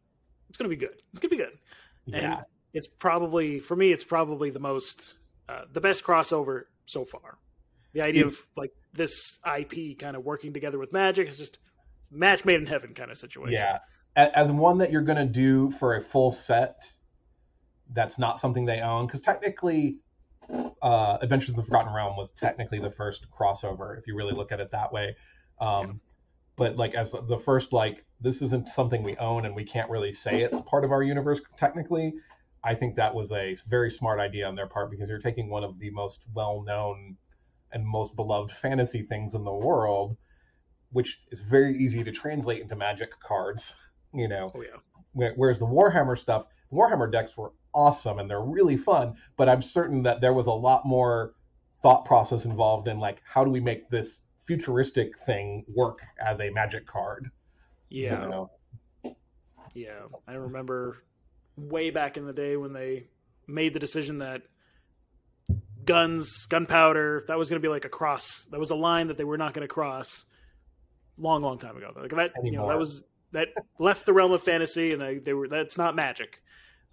it's going to be good. It's going to be good. Yeah, And it's probably for me, it's probably the most uh, the best crossover so far. The idea It's- of like this IP kind of working together with Magic is just match made in heaven kind of situation. Yeah, as one that you're gonna do for a full set, that's not something they own because technically, uh, Adventures of the Forgotten Realm was technically the first crossover if you really look at it that way. Um, Yeah. But like as the first, like this isn't something we own and we can't really say it's part of our universe technically. I think that was a very smart idea on their part because you're taking one of the most well-known and most beloved fantasy things in the world, which is very easy to translate into magic cards. You know, Oh yeah. Whereas the Warhammer stuff, Warhammer decks were awesome and they're really fun, but I'm certain that there was a lot more thought process involved in like how do we make this futuristic thing work as a magic card? you Yeah. know? Yeah, I remember way back in the day when they made the decision that guns, gunpowder, that was going to be like a cross. That was a line that they were not going to cross. Long, long time ago. Like that, you know, that was that left the realm of fantasy, and they, they were that's not magic.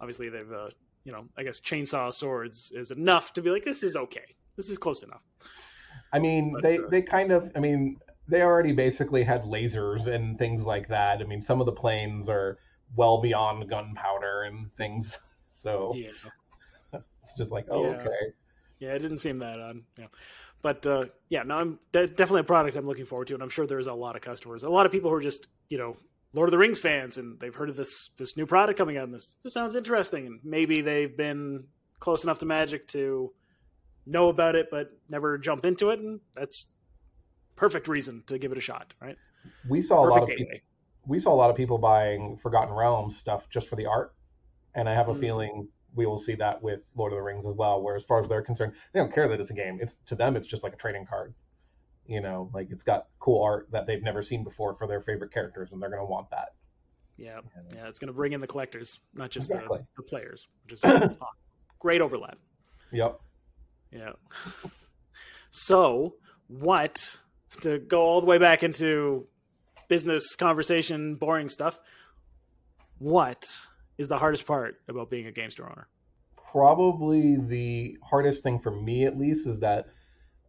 Obviously, they've, uh, you know, I guess chainsaw swords is enough to be like this is okay. This is close enough. I mean, But, they uh, they kind of, I mean, they already basically had lasers and things like that. I mean, some of the planes are well beyond gunpowder and things. <laughs> So Yeah. <laughs> it's just like, oh, Yeah. okay. Yeah, it didn't seem that on. Yeah. But uh, yeah, no, I'm de- definitely a product I'm looking forward to, and I'm sure there's a lot of customers, a lot of people who are just you know Lord of the Rings fans, and they've heard of this this new product coming out, and this this sounds interesting, and maybe they've been close enough to Magic to know about it, but never jump into it, and that's perfect reason to give it a shot, right? We saw a lot Perfect of people. we saw a lot of people buying Forgotten Realms stuff just for the art, and I have a Mm. feeling we will see that with Lord of the Rings as well. Where as far as they're concerned, they don't care that it's a game. It's to them, it's just like a trading card. You know, like it's got cool art that they've never seen before for their favorite characters, and they're gonna want that. Yeah, yeah, it's going to bring in the collectors, not just Exactly. the, the players, which is <coughs> great overlap. Yep. Yeah. so, what to go all the way back into business conversation, boring stuff? What is the hardest part about being a game store owner? Probably the hardest thing for me, at least, is that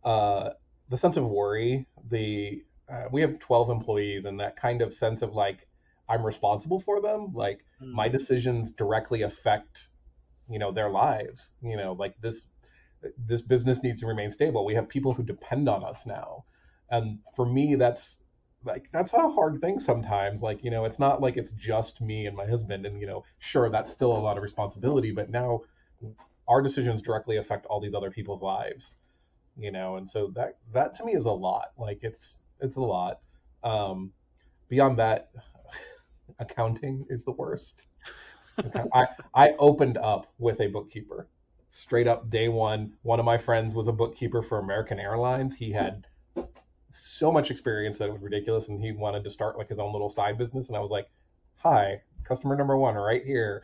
uh, the sense of worry. The uh, we have twelve employees, and that kind of sense of like I'm responsible for them. Like my decisions directly affect you know their lives you know like this this business needs to remain stable we have people who depend on us now and for me that's like that's a hard thing sometimes like you know it's not like it's just me and my husband and you know sure that's still a lot of responsibility but now our decisions directly affect all these other people's lives you know and so that that to me is a lot like it's it's a lot um beyond that <laughs> accounting is the worst I, I opened up with a bookkeeper straight up day one. One of my friends was a bookkeeper for American Airlines. He had so much experience that it was ridiculous, and he wanted to start like his own little side business. And I was like, "Hi, customer number one, right here."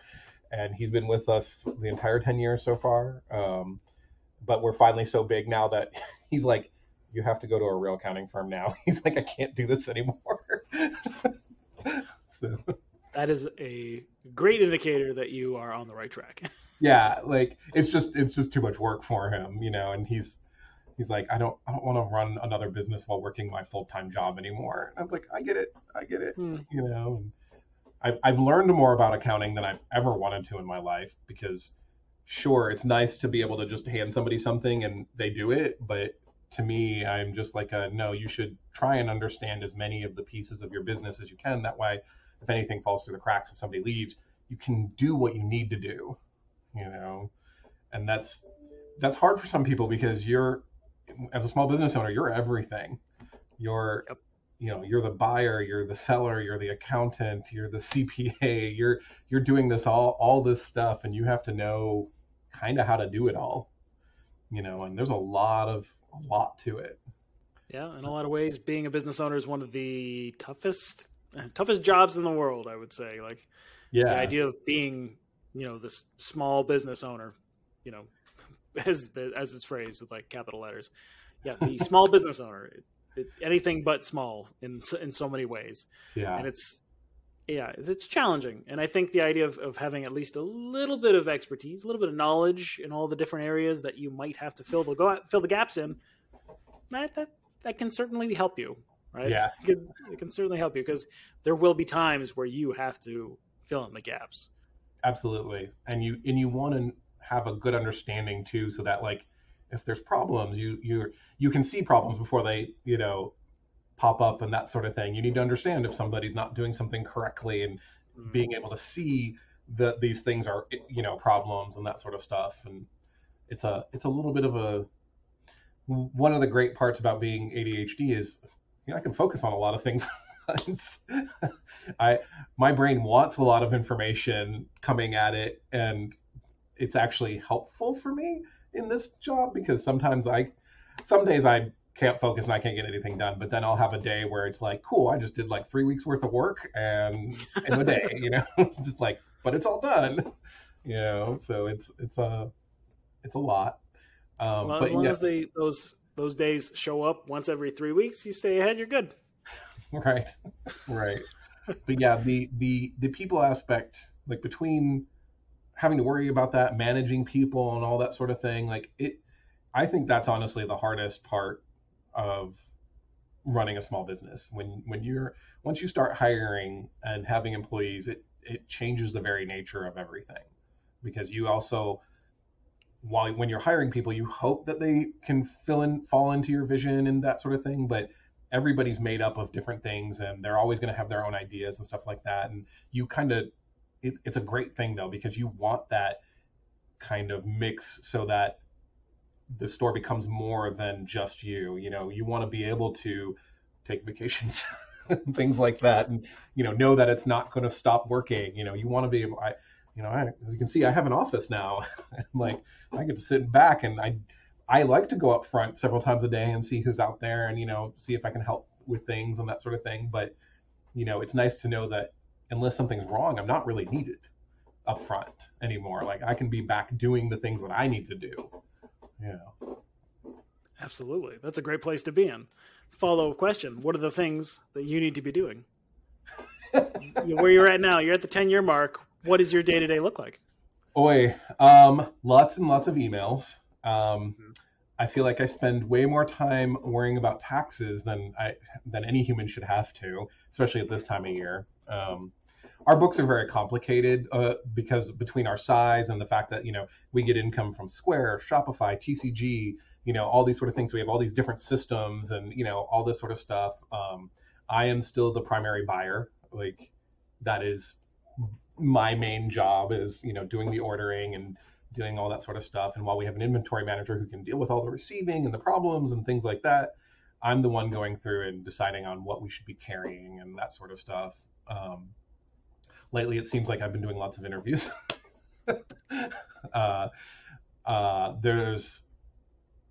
And he's been with us the entire ten years so far. Um, but we're finally so big now that <laughs> he's like, "You have to go to a real accounting firm now." <laughs> He's like, "I can't do this anymore." <laughs> so. That is a great indicator that you are on the right track. yeah, like it's just it's just too much work for him, you know, and he's he's like, I don't I don't want to run another business while working my full time job anymore. And I'm like, I get it, I get it, hmm. you know. And I've I've learned more about accounting than I've ever wanted to in my life because sure, it's nice to be able to just hand somebody something and they do it, but to me, I'm just like a no, you should try and understand as many of the pieces of your business as you can. That way, if anything falls through the cracks, if somebody leaves, you can do what you need to do, you know. And that's that's hard for some people because you're as a small business owner, you're everything. You're yep. you know, you're the buyer, you're the seller, you're the accountant, you're the CPA, you're you're doing this all all this stuff and you have to know kind of how to do it all. You know, and there's a lot of a lot to it. Yeah, in a lot of ways, being a business owner is one of the toughest toughest jobs in the world. I would say, like, yeah, the idea of being, you know, this small business owner, you know, <laughs> as the, as it's phrased with like capital letters. Yeah, the small business owner, it, it, anything but small in in so many ways. Yeah, and it's yeah, it's challenging. And I think the idea of, of having at least a little bit of expertise, a little bit of knowledge in all the different areas that you might have to fill the go fill the gaps in, that that that can certainly help you. Right? Yeah, it can, it can certainly help you because there will be times where you have to fill in the gaps. Absolutely, and you and you want to have a good understanding too, so that like if there's problems, you you you can see problems before they you know pop up and that sort of thing. You need to understand if somebody's not doing something correctly and mm-hmm. being able to see that these things are you know problems and that sort of stuff. And it's a it's a little bit of a one of the great parts about being ADHD is you know I can focus on a lot of things. <laughs> I my brain wants a lot of information coming at it and it's actually helpful for me in this job because sometimes I, some days I can't focus and I can't get anything done. But then I'll have a day where it's like, cool, I just did like three weeks worth of work and in a day, you know, <laughs> just like, but it's all done, <laughs> you know. So it's it's a it's a lot. Um, well, as long yeah. as they those those days show up once every three weeks, you stay ahead. You're good. <laughs> right, right. but yeah, the the the people aspect, like between having to worry about that, managing people and all that sort of thing. Like it, I think that's honestly the hardest part of running a small business. When when you're once you start hiring and having employees, it it changes the very nature of everything because you also while when you're hiring people, you hope that they can fill in fall into your vision and that sort of thing, but everybody's made up of different things and they're always going to have their own ideas and stuff like that and you kind of it, it's a great thing though because you want that kind of mix so that the store becomes more than just you. You know, you want to be able to take vacations, and <laughs> things like that, and you know, know that it's not going to stop working. You know, you want to be able. I, you know, I, as you can see, I have an office now. <laughs> like I get to sit back, and I, I like to go up front several times a day and see who's out there, and you know, see if I can help with things and that sort of thing. But you know, it's nice to know that unless something's wrong, I'm not really needed up front anymore. Like I can be back doing the things that I need to do. Know. Absolutely. That's a great place to be in. Follow up question. What are the things that you need to be doing? <laughs> Where you're at now, you're at the 10 year mark. What does your day to day look like? Oi, um, lots and lots of emails. Um, mm-hmm. I feel like I spend way more time worrying about taxes than I than any human should have to, especially at this time of year. Um, our books are very complicated uh, because between our size and the fact that you know we get income from Square, Shopify, TCG, you know all these sort of things. We have all these different systems and you know all this sort of stuff. Um, I am still the primary buyer. Like that is my main job is you know doing the ordering and doing all that sort of stuff. And while we have an inventory manager who can deal with all the receiving and the problems and things like that, I'm the one going through and deciding on what we should be carrying and that sort of stuff. Um, lately, it seems like I've been doing lots of interviews. <laughs> uh, uh, there's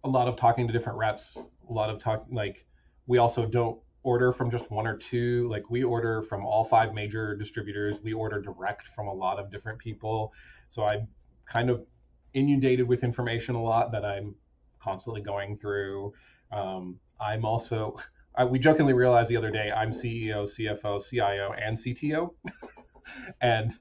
a lot of talking to different reps, a lot of talk like we also don't order from just one or two. Like we order from all five major distributors. We order direct from a lot of different people. So I'm kind of inundated with information a lot that I'm constantly going through. Um, I'm also, <laughs> I, we jokingly realized the other day, I'm CEO, CFO, CIO, and CTO. <laughs> and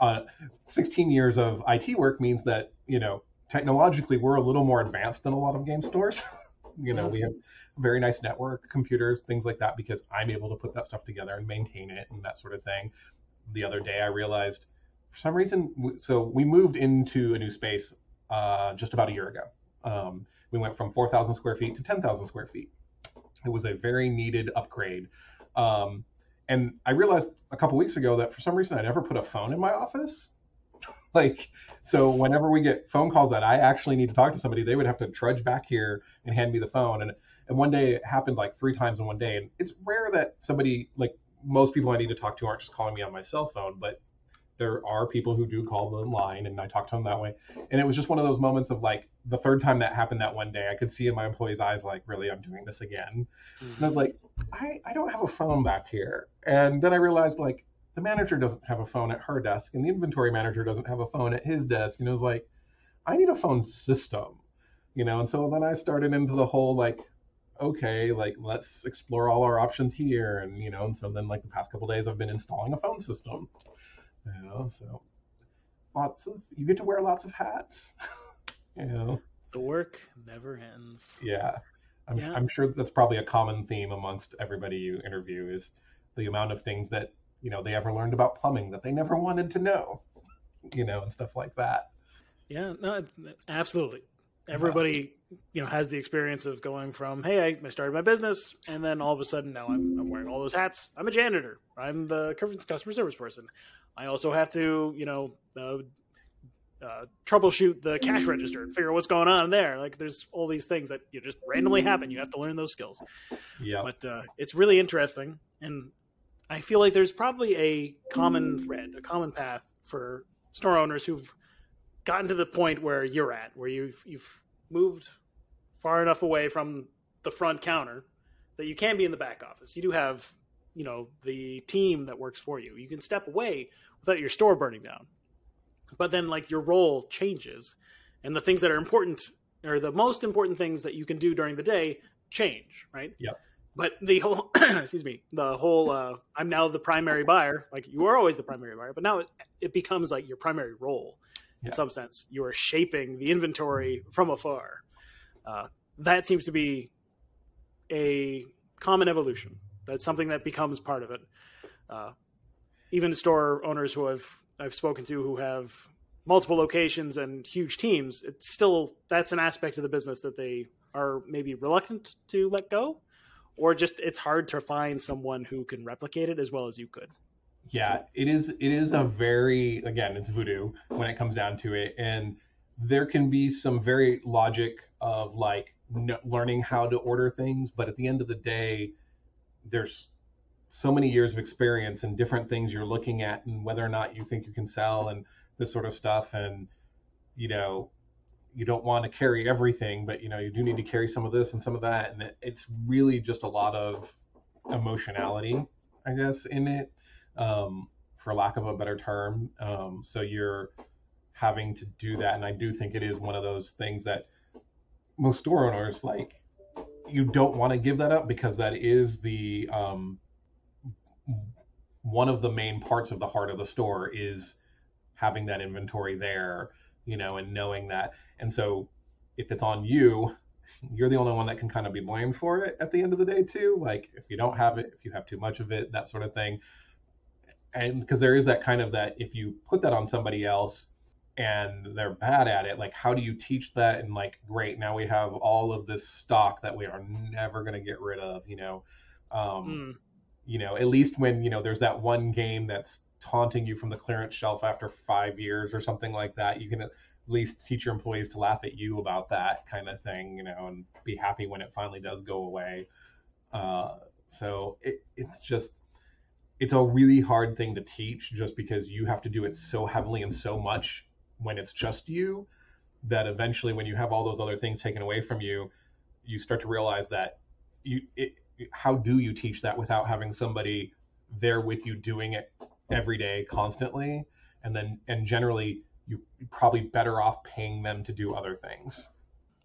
uh, 16 years of IT work means that, you know, technologically we're a little more advanced than a lot of game stores. <laughs> you know, we have very nice network, computers, things like that, because I'm able to put that stuff together and maintain it and that sort of thing. The other day, I realized for some reason, so we moved into a new space uh, just about a year ago. Um, we went from 4,000 square feet to 10,000 square feet. It was a very needed upgrade. Um, and I realized a couple weeks ago that for some reason I never put a phone in my office. <laughs> like, so whenever we get phone calls that I actually need to talk to somebody, they would have to trudge back here and hand me the phone. And and one day it happened like three times in one day. And it's rare that somebody like most people I need to talk to aren't just calling me on my cell phone, but there are people who do call the line and I talk to them that way. And it was just one of those moments of like the third time that happened that one day, I could see in my employees' eyes, like, really, I'm doing this again. Mm-hmm. And I was like, I, I don't have a phone back here. And then I realized like the manager doesn't have a phone at her desk and the inventory manager doesn't have a phone at his desk. And it was like, I need a phone system, you know? And so then I started into the whole like, okay, like let's explore all our options here. And, you know, and so then like the past couple days I've been installing a phone system you know, so lots of you get to wear lots of hats. <laughs> you know, the work never ends. Yeah. I'm, yeah. I'm sure that's probably a common theme amongst everybody you interview is the amount of things that you know they ever learned about plumbing that they never wanted to know you know and stuff like that yeah no absolutely everybody you know has the experience of going from hey I, I, started my business and then all of a sudden now I'm, I'm wearing all those hats. I'm a janitor. I'm the customer service person. I also have to you know uh, uh, troubleshoot the cash register and figure out what's going on there. Like there's all these things that you just randomly happen. You have to learn those skills. Yeah. But uh, it's really interesting and i feel like there's probably a common thread a common path for store owners who've gotten to the point where you're at, where you've you've moved far enough away from the front counter that you can be in the back office. You do have, you know, the team that works for you. You can step away without your store burning down. But then like your role changes and the things that are important or the most important things that you can do during the day change, right? Yeah. But the whole, <coughs> excuse me, the whole, uh, I'm now the primary buyer. Like you are always the primary buyer, but now it, it becomes like your primary role in yeah. some sense. You are shaping the inventory from afar. Uh, that seems to be a common evolution. That's something that becomes part of it. Uh, even store owners who I've I've spoken to who have multiple locations and huge teams, it's still that's an aspect of the business that they are maybe reluctant to let go, or just it's hard to find someone who can replicate it as well as you could yeah it is it is a very again it's voodoo when it comes down to it and there can be some very logic of like learning how to order things but at the end of the day there's so many years of experience and different things you're looking at and whether or not you think you can sell and this sort of stuff and you know you don't want to carry everything but you know you do need to carry some of this and some of that and it, it's really just a lot of emotionality i guess in it um, for lack of a better term. Um, so you're having to do that, and I do think it is one of those things that most store owners like. You don't want to give that up because that is the um, one of the main parts of the heart of the store is having that inventory there, you know, and knowing that. And so if it's on you, you're the only one that can kind of be blamed for it at the end of the day too. Like if you don't have it, if you have too much of it, that sort of thing and because there is that kind of that if you put that on somebody else and they're bad at it like how do you teach that? And like great now we have all of this stock that we are never going to get rid of you know? Um mm. you know at least when you know there's that one game that's taunting you from the clearance shelf after five years or something like that you can at least teach your employees to laugh at you about that kind of thing you know and be happy when it finally does go away. Uh so it, it's just it's a really hard thing to teach just because you have to do it so heavily and so much when it's just you that eventually when you have all those other things taken away from you you start to realize that you it, how do you teach that without having somebody there with you doing it every day constantly? And then and generally you're probably better off paying them to do other things.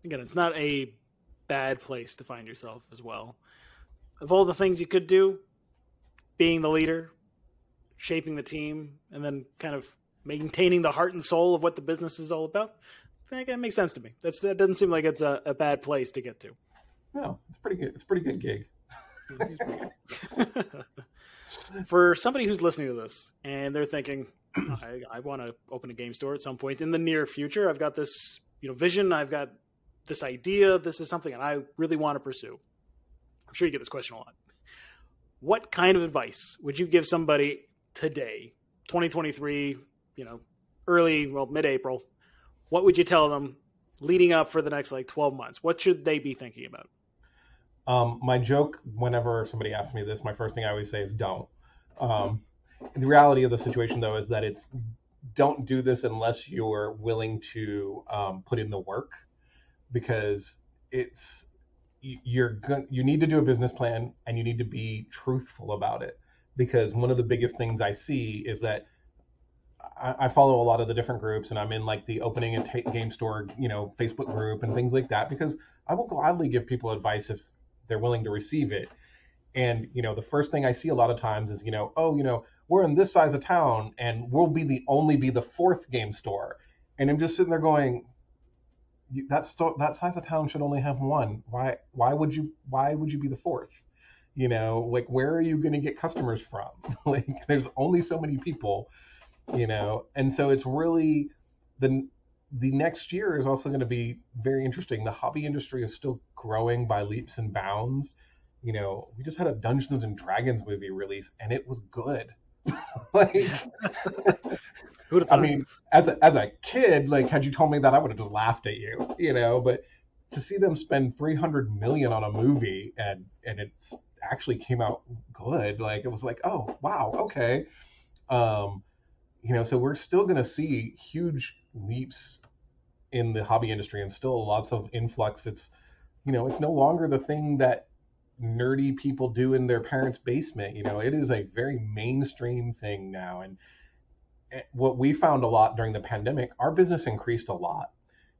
Again it's not a bad place to find yourself as well. Of all the things you could do being the leader shaping the team and then kind of maintaining the heart and soul of what the business is all about I think it makes sense to me that's that doesn't seem like it's a, a bad place to get to no it's pretty good it's a pretty good gig <laughs> For somebody who's listening to this and they're thinking, <clears throat> I, I want to open a game store at some point in the near future. I've got this, you know, vision. I've got this idea. This is something that I really want to pursue. I'm sure you get this question a lot. What kind of advice would you give somebody today, 2023, you know, early, well, mid-April? What would you tell them leading up for the next like 12 months? What should they be thinking about? Um, my joke, whenever somebody asks me this, my first thing I always say is don't. Um, the reality of the situation, though, is that it's don't do this unless you're willing to um, put in the work, because it's you're going you need to do a business plan and you need to be truthful about it. Because one of the biggest things I see is that I, I follow a lot of the different groups, and I'm in like the opening and t- game store, you know, Facebook group and things like that. Because I will gladly give people advice if they're willing to receive it. And you know, the first thing I see a lot of times is, you know, oh, you know, we're in this size of town and we'll be the only be the fourth game store. And I'm just sitting there going, that that size of town should only have one. Why why would you why would you be the fourth? You know, like where are you going to get customers from? <laughs> like there's only so many people, you know. And so it's really the the next year is also going to be very interesting. The hobby industry is still growing by leaps and bounds. You know, we just had a Dungeons and Dragons movie release, and it was good. <laughs> like, I mean, as a, as a kid, like, had you told me that, I would have just laughed at you. You know, but to see them spend 300 million on a movie and and it actually came out good, like, it was like, oh wow, okay. Um, you know, so we're still going to see huge leaps in the hobby industry and still lots of influx. It's, you know, it's no longer the thing that nerdy people do in their parents' basement. You know, it is a very mainstream thing now. And eh, what we found a lot during the pandemic, our business increased a lot.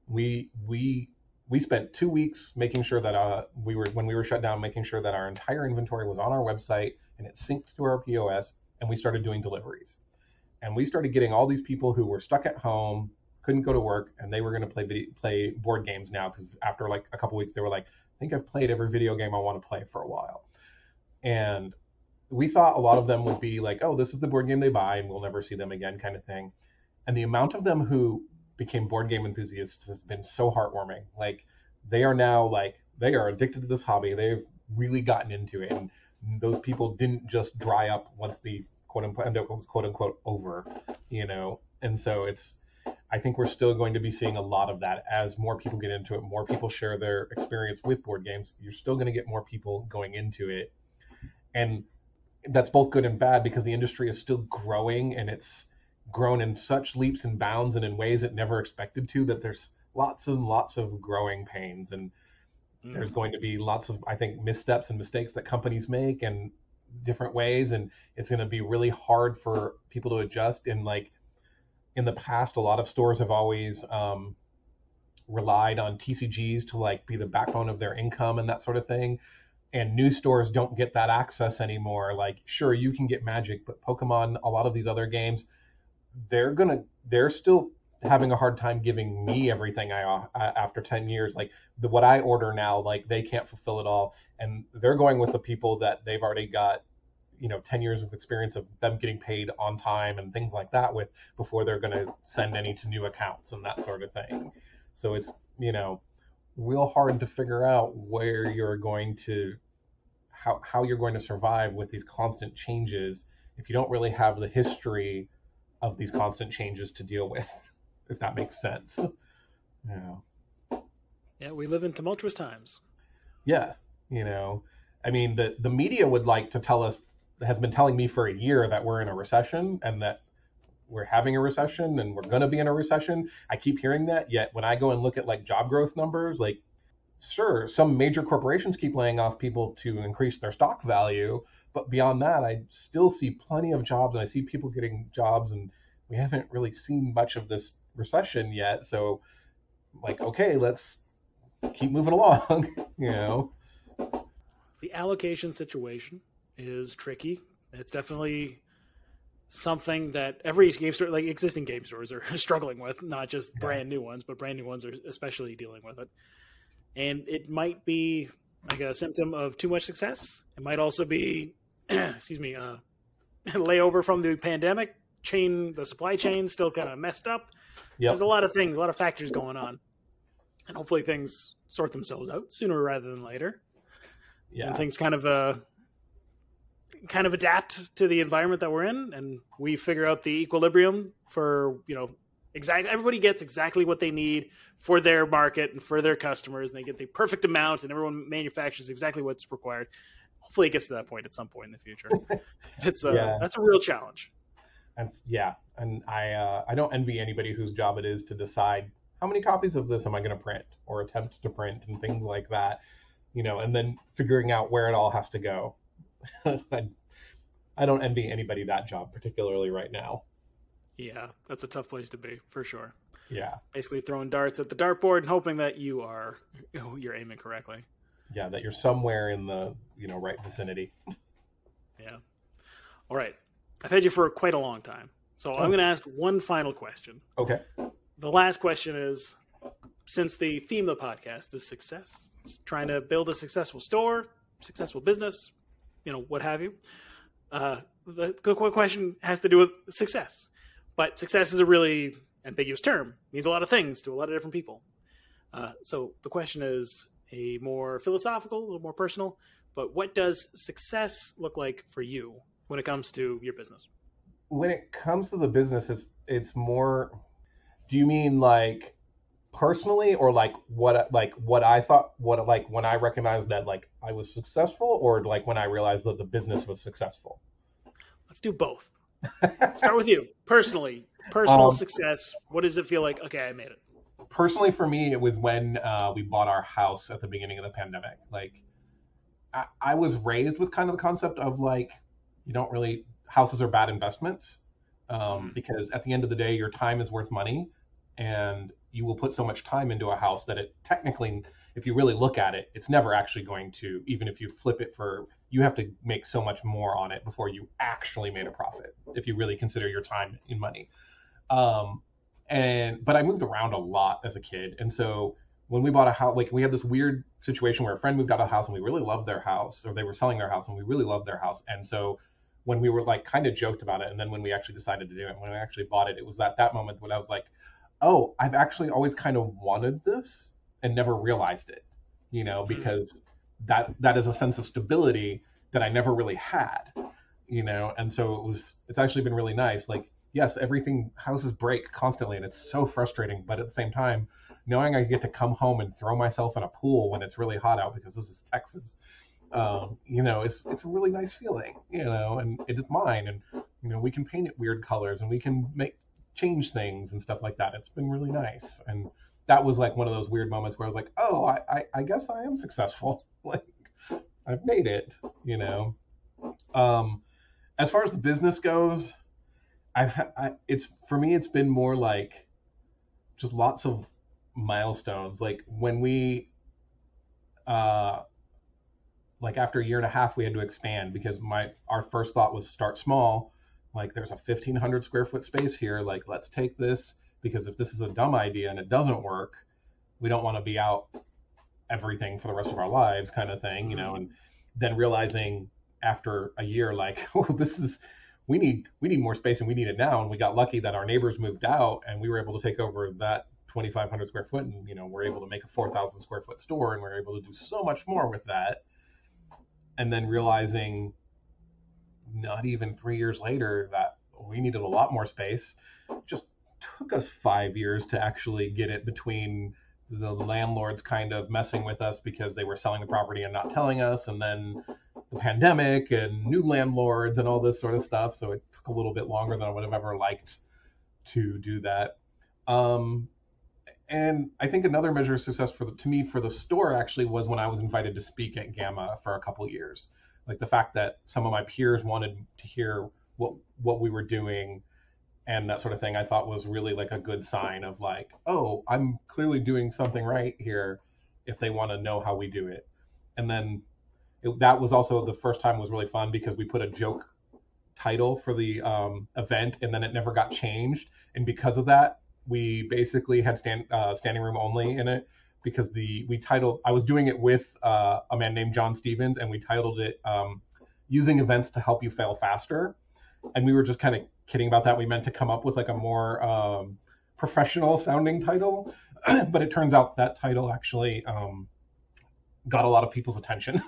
We we we spent two weeks making sure that uh, we were when we were shut down, making sure that our entire inventory was on our website and it synced to our POS, and we started doing deliveries. And we started getting all these people who were stuck at home, couldn't go to work, and they were going to play video, play board games now because after like a couple weeks, they were like, think I've played every video game I want to play for a while. And we thought a lot of them would be like, oh, this is the board game they buy, and we'll never see them again, kind of thing. And the amount of them who became board game enthusiasts has been so heartwarming. Like they are now like they are addicted to this hobby. They've really gotten into it, and those people didn't just dry up once the quote unquote was quote unquote over, you know. And so it's I think we're still going to be seeing a lot of that as more people get into it, more people share their experience with board games. You're still going to get more people going into it. And that's both good and bad because the industry is still growing and it's grown in such leaps and bounds and in ways it never expected to that there's lots and lots of growing pains and mm. there's going to be lots of I think missteps and mistakes that companies make and different ways and it's going to be really hard for people to adjust and like in the past, a lot of stores have always um, relied on TCGs to like be the backbone of their income and that sort of thing. And new stores don't get that access anymore. Like, sure, you can get Magic, but Pokemon, a lot of these other games, they're gonna, they're still having a hard time giving me everything I uh, after 10 years. Like the what I order now, like they can't fulfill it all, and they're going with the people that they've already got you know 10 years of experience of them getting paid on time and things like that with before they're going to send any to new accounts and that sort of thing. So it's you know real hard to figure out where you're going to how, how you're going to survive with these constant changes if you don't really have the history of these constant changes to deal with <laughs> if that makes sense. Yeah. Yeah we live in tumultuous times. Yeah you know i mean the the media would like to tell us has been telling me for a year that we're in a recession and that we're having a recession and we're going to be in a recession. I keep hearing that. Yet when I go and look at like job growth numbers, like sure, some major corporations keep laying off people to increase their stock value, but beyond that, I still see plenty of jobs, and I see people getting jobs, and we haven't really seen much of this recession yet. So, like, okay, let's keep moving along. <laughs> you know, the allocation situation is tricky. It's definitely something that every game store, like existing game stores, are <laughs> struggling with. Not just brand new ones, but brand new ones are especially dealing with it. And it might be like a symptom of too much success. It might also be, <clears throat> excuse me, uh, <laughs> layover from the pandemic. Chain, the supply chain still kind of messed up. Yep. There's a lot of things, a lot of factors going on, and hopefully things sort themselves out sooner rather than later. Yeah, and things kind of uh, kind of adapt to the environment that we're in, and we figure out the equilibrium for you know exactly everybody gets exactly what they need for their market and for their customers, and they get the perfect amount, and everyone manufactures exactly what's required. Hopefully, it gets to that point at some point in the future. <laughs> it's a yeah. that's a real challenge. And yeah, and I uh, I don't envy anybody whose job it is to decide how many copies of this am I going to print or attempt to print and things like that, you know, and then figuring out where it all has to go. <laughs> I, I don't envy anybody that job, particularly right now. Yeah, that's a tough place to be for sure. Yeah, basically throwing darts at the dartboard and hoping that you are <laughs> you're aiming correctly. Yeah, that you're somewhere in the you know right vicinity. <laughs> Yeah. All right. I've had you for quite a long time. So I'm going to ask one final question. Okay. The last question is since the theme of the podcast is success, it's trying to build a successful store, successful business, you know, what have you. Uh, the question has to do with success. But success is a really ambiguous term, it means a lot of things to a lot of different people. Uh, so the question is a more philosophical, a little more personal, but what does success look like for you when it comes to your business? When it comes to the business, it's it's more. Do you mean like personally, or like what like what I thought what like when I recognized that like I was successful, or like when I realized that the business was successful? Let's do both. <laughs> Start with you personally. Personal um, success. What does it feel like? Okay, I made it. Personally, for me, it was when uh, we bought our house at the beginning of the pandemic. Like, I, I was raised with kind of the concept of like you don't really houses are bad investments um, mm. because at the end of the day your time is worth money and you will put so much time into a house that it technically if you really look at it it's never actually going to even if you flip it for you have to make so much more on it before you actually made a profit if you really consider your time in money. Um, and but i moved around a lot as a kid and so when we bought a house like we had this weird situation where a friend moved out of the house and we really loved their house or they were selling their house and we really loved their house and so when we were like kind of joked about it and then when we actually decided to do it when we actually bought it it was at that moment when i was like oh i've actually always kind of wanted this and never realized it you know mm-hmm. because that that is a sense of stability that i never really had you know and so it was it's actually been really nice like yes everything houses break constantly and it's so frustrating but at the same time knowing i get to come home and throw myself in a pool when it's really hot out because this is texas um, you know, it's it's a really nice feeling, you know, and it's mine, and you know, we can paint it weird colors and we can make change things and stuff like that. It's been really nice, and that was like one of those weird moments where I was like, oh, I I, I guess I am successful, <laughs> like I've made it, you know. Um, as far as the business goes, I've I, it's for me, it's been more like just lots of milestones. Like when we uh like after a year and a half we had to expand because my our first thought was start small like there's a 1500 square foot space here like let's take this because if this is a dumb idea and it doesn't work we don't want to be out everything for the rest of our lives kind of thing you know mm-hmm. and then realizing after a year like <laughs> oh this is we need we need more space and we need it now and we got lucky that our neighbors moved out and we were able to take over that 2500 square foot and you know we're able to make a 4000 square foot store and we're able to do so much more with that and then realizing not even three years later that we needed a lot more space. Just took us five years to actually get it between the landlords kind of messing with us because they were selling the property and not telling us, and then the pandemic and new landlords and all this sort of stuff. So it took a little bit longer than I would have ever liked to do that. Um, and I think another measure of success for the, to me for the store actually was when I was invited to speak at GAMA for a couple years. Like the fact that some of my peers wanted to hear what what we were doing and that sort of thing, I thought was really like a good sign of like, oh, I'm clearly doing something right here. If they want to know how we do it, and then it, that was also the first time was really fun because we put a joke title for the um, event and then it never got changed, and because of that, we basically had stand, uh, standing room only in it because the we titled I was doing it with uh, a man named John Stevens and we titled it um, using events to help you fail faster and we were just kind of kidding about that we meant to come up with like a more um, professional sounding title <clears throat> but it turns out that title actually um, got a lot of people's attention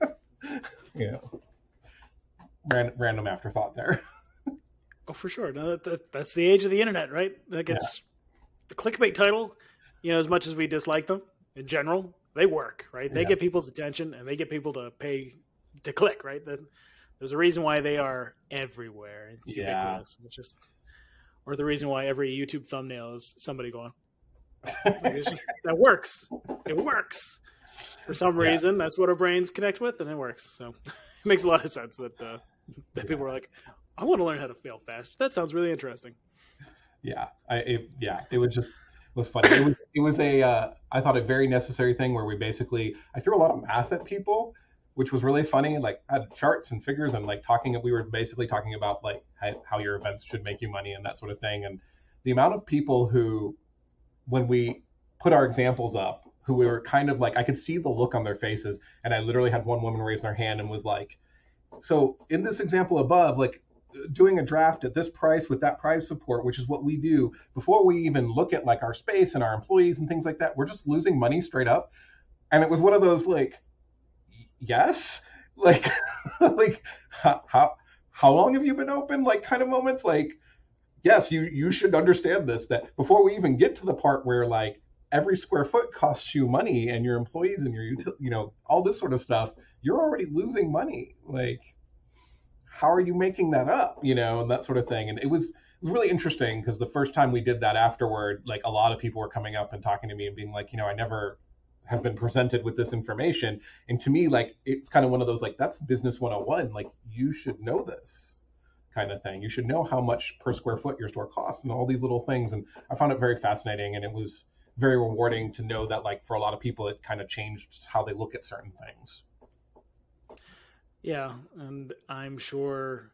<laughs> you know Ran- random afterthought there <laughs> Oh, for sure. No, that, that, that's the age of the internet, right? That gets yeah. the clickbait title. You know, as much as we dislike them in general, they work, right? They yeah. get people's attention and they get people to pay to click, right? There's a reason why they are everywhere. It's yeah. It's just, or the reason why every YouTube thumbnail is somebody going. <laughs> like just, that works. It works. For some yeah. reason, that's what our brains connect with, and it works. So <laughs> it makes a lot of sense that uh, that people are like, I want to learn how to fail fast. That sounds really interesting. Yeah, I it, yeah, it was just was funny. It was it was a uh, I thought a very necessary thing where we basically I threw a lot of math at people, which was really funny. Like I had charts and figures and like talking. We were basically talking about like how, your events should make you money and that sort of thing. And the amount of people who, when we put our examples up, who we were kind of like I could see the look on their faces, and I literally had one woman raise their hand and was like, "So in this example above, like doing a draft at this price with that price support, which is what we do before we even look at like our space and our employees and things like that, we're just losing money straight up. And it was one of those like, yes, <laughs> like, like how, how long have you been open? Like kind of moments. Like, yes, you you should understand this that before we even get to the part where like every square foot costs you money and your employees and your you know all this sort of stuff, you're already losing money. Like how are you making that up? You know and that sort of thing. And it was really interesting because the first time we did that afterward like a lot of people were coming up and talking to me and being like you know i never have been presented with this information. And to me like it's kind of one of those like that's business 101 like you should know this kind of thing. You should know how much per square foot your store costs and all these little things. And i found it very fascinating and it was very rewarding to know that like for a lot of people it kind of changed how they look at certain things yeah, and I'm sure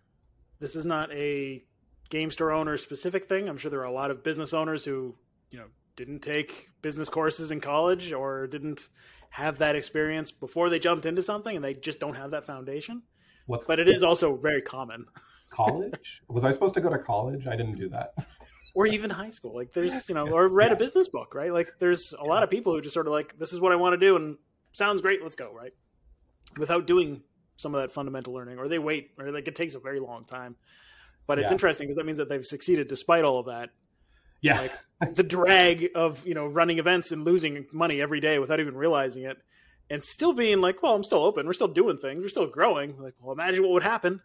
this is not a game store owner specific thing. I'm sure there are a lot of business owners who, you know, didn't take business courses in college or didn't have that experience before they jumped into something and they just don't have that foundation. What's but it is also very common. <laughs> college? Was I supposed to go to college? I didn't do that. or even high school. Like there's, you know, or read yeah. a business book, right? Like there's a lot of people who just sort of like, this is what I want to do and sounds great, let's go, right? Without doing some of that fundamental learning, or they wait, or like it takes a very long time. But it's yeah. interesting because that means that they've succeeded despite all of that. Yeah, like the drag of you know running events and losing money every day without even realizing it, and still being like, well, I'm still open, we're still doing things, we're still growing. Like, well, imagine what would happen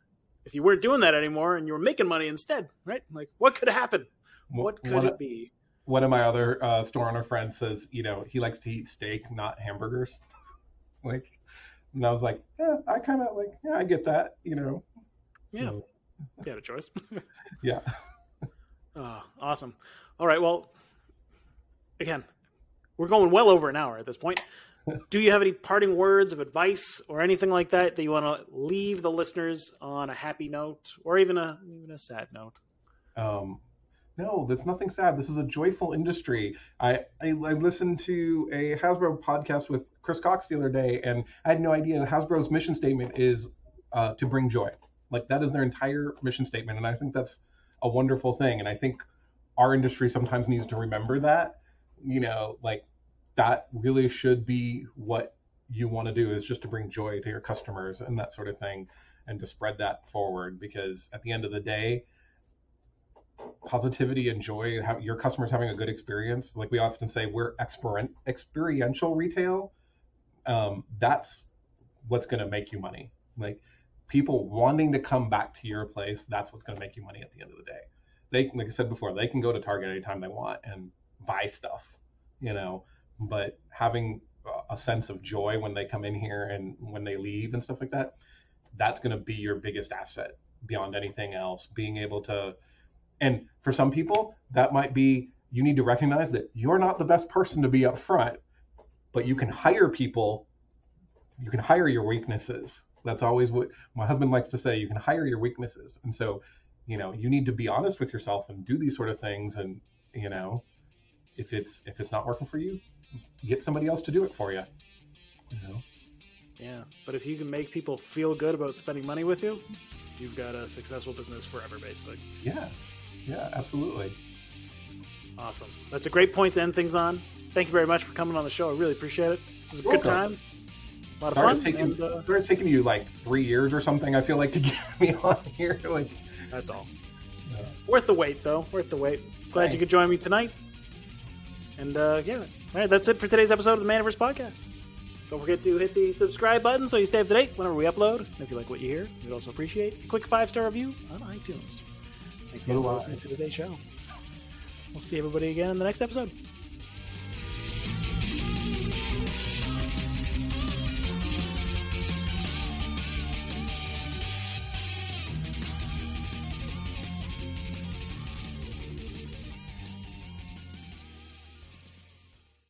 if you weren't doing that anymore and you were making money instead, right? Like, what could happen? What could it be? One of my other uh, store owner friends says, you know, he likes to eat steak, not hamburgers. <laughs> like and I was like, yeah, I kind of like, yeah, I get that, you know. Yeah, so, you had a choice. <laughs> <laughs> yeah. Oh, awesome. All right. Well, again, we're going well over an hour at this point. <laughs> Do you have any parting words of advice or anything like that that you want to leave the listeners on a happy note or even a even a sad note? Um, no, that's nothing sad. This is a joyful industry. I, I, I listened to a Hasbro podcast with Chris Cocks the other day, and I had no idea Hasbro's mission statement is uh, to bring joy. Like that is their entire mission statement, and I think that's a wonderful thing. And I think our industry sometimes needs to remember that. You know, like that really should be what you want to do is just to bring joy to your customers and that sort of thing, and to spread that forward. Because at the end of the day, positivity and joy, how your customers having a good experience. Like we often say, we're experien- experiential retail. Um, that's what's going to make you money. Like people wanting to come back to your place, that's what's going to make you money at the end of the day. They, like I said before, they can go to Target anytime they want and buy stuff. you know, but having a sense of joy when they come in here and when they leave and stuff like that, that's going to be your biggest asset beyond anything else. Being able to, and for some people, that might be you need to recognize that you're not the best person to be up front, but you can hire people, you can hire your weaknesses. That's always what my husband likes to say you can hire your weaknesses. And so, you know, you need to be honest with yourself and do these sort of things. And, you know, if it's if it's not working for you, get somebody else to do it for you. You know? Yeah, but if you can make people feel good about spending money with you, you've got a successful business forever, basically. Yeah, yeah, absolutely. Awesome. That's a great point to end things on. Thank you very much for coming on the show. I really appreciate it. This is a good time. A lot of sorry fun. It's taking, and, uh, sorry it's taking you like three years or something. I feel like to <laughs> get me on here. Like that's all. Yeah. Worth the wait, though. Worth the wait. Glad Thanks. you could join me tonight. And uh, yeah, all right, that's it for today's episode of the Maniverse Podcast. Don't forget to hit the subscribe button so you stay up to date whenever we upload. And if you like what you hear, we'd also appreciate a quick five star review on iTunes. Thanks for listening to today's show. We'll see everybody again in the next episode.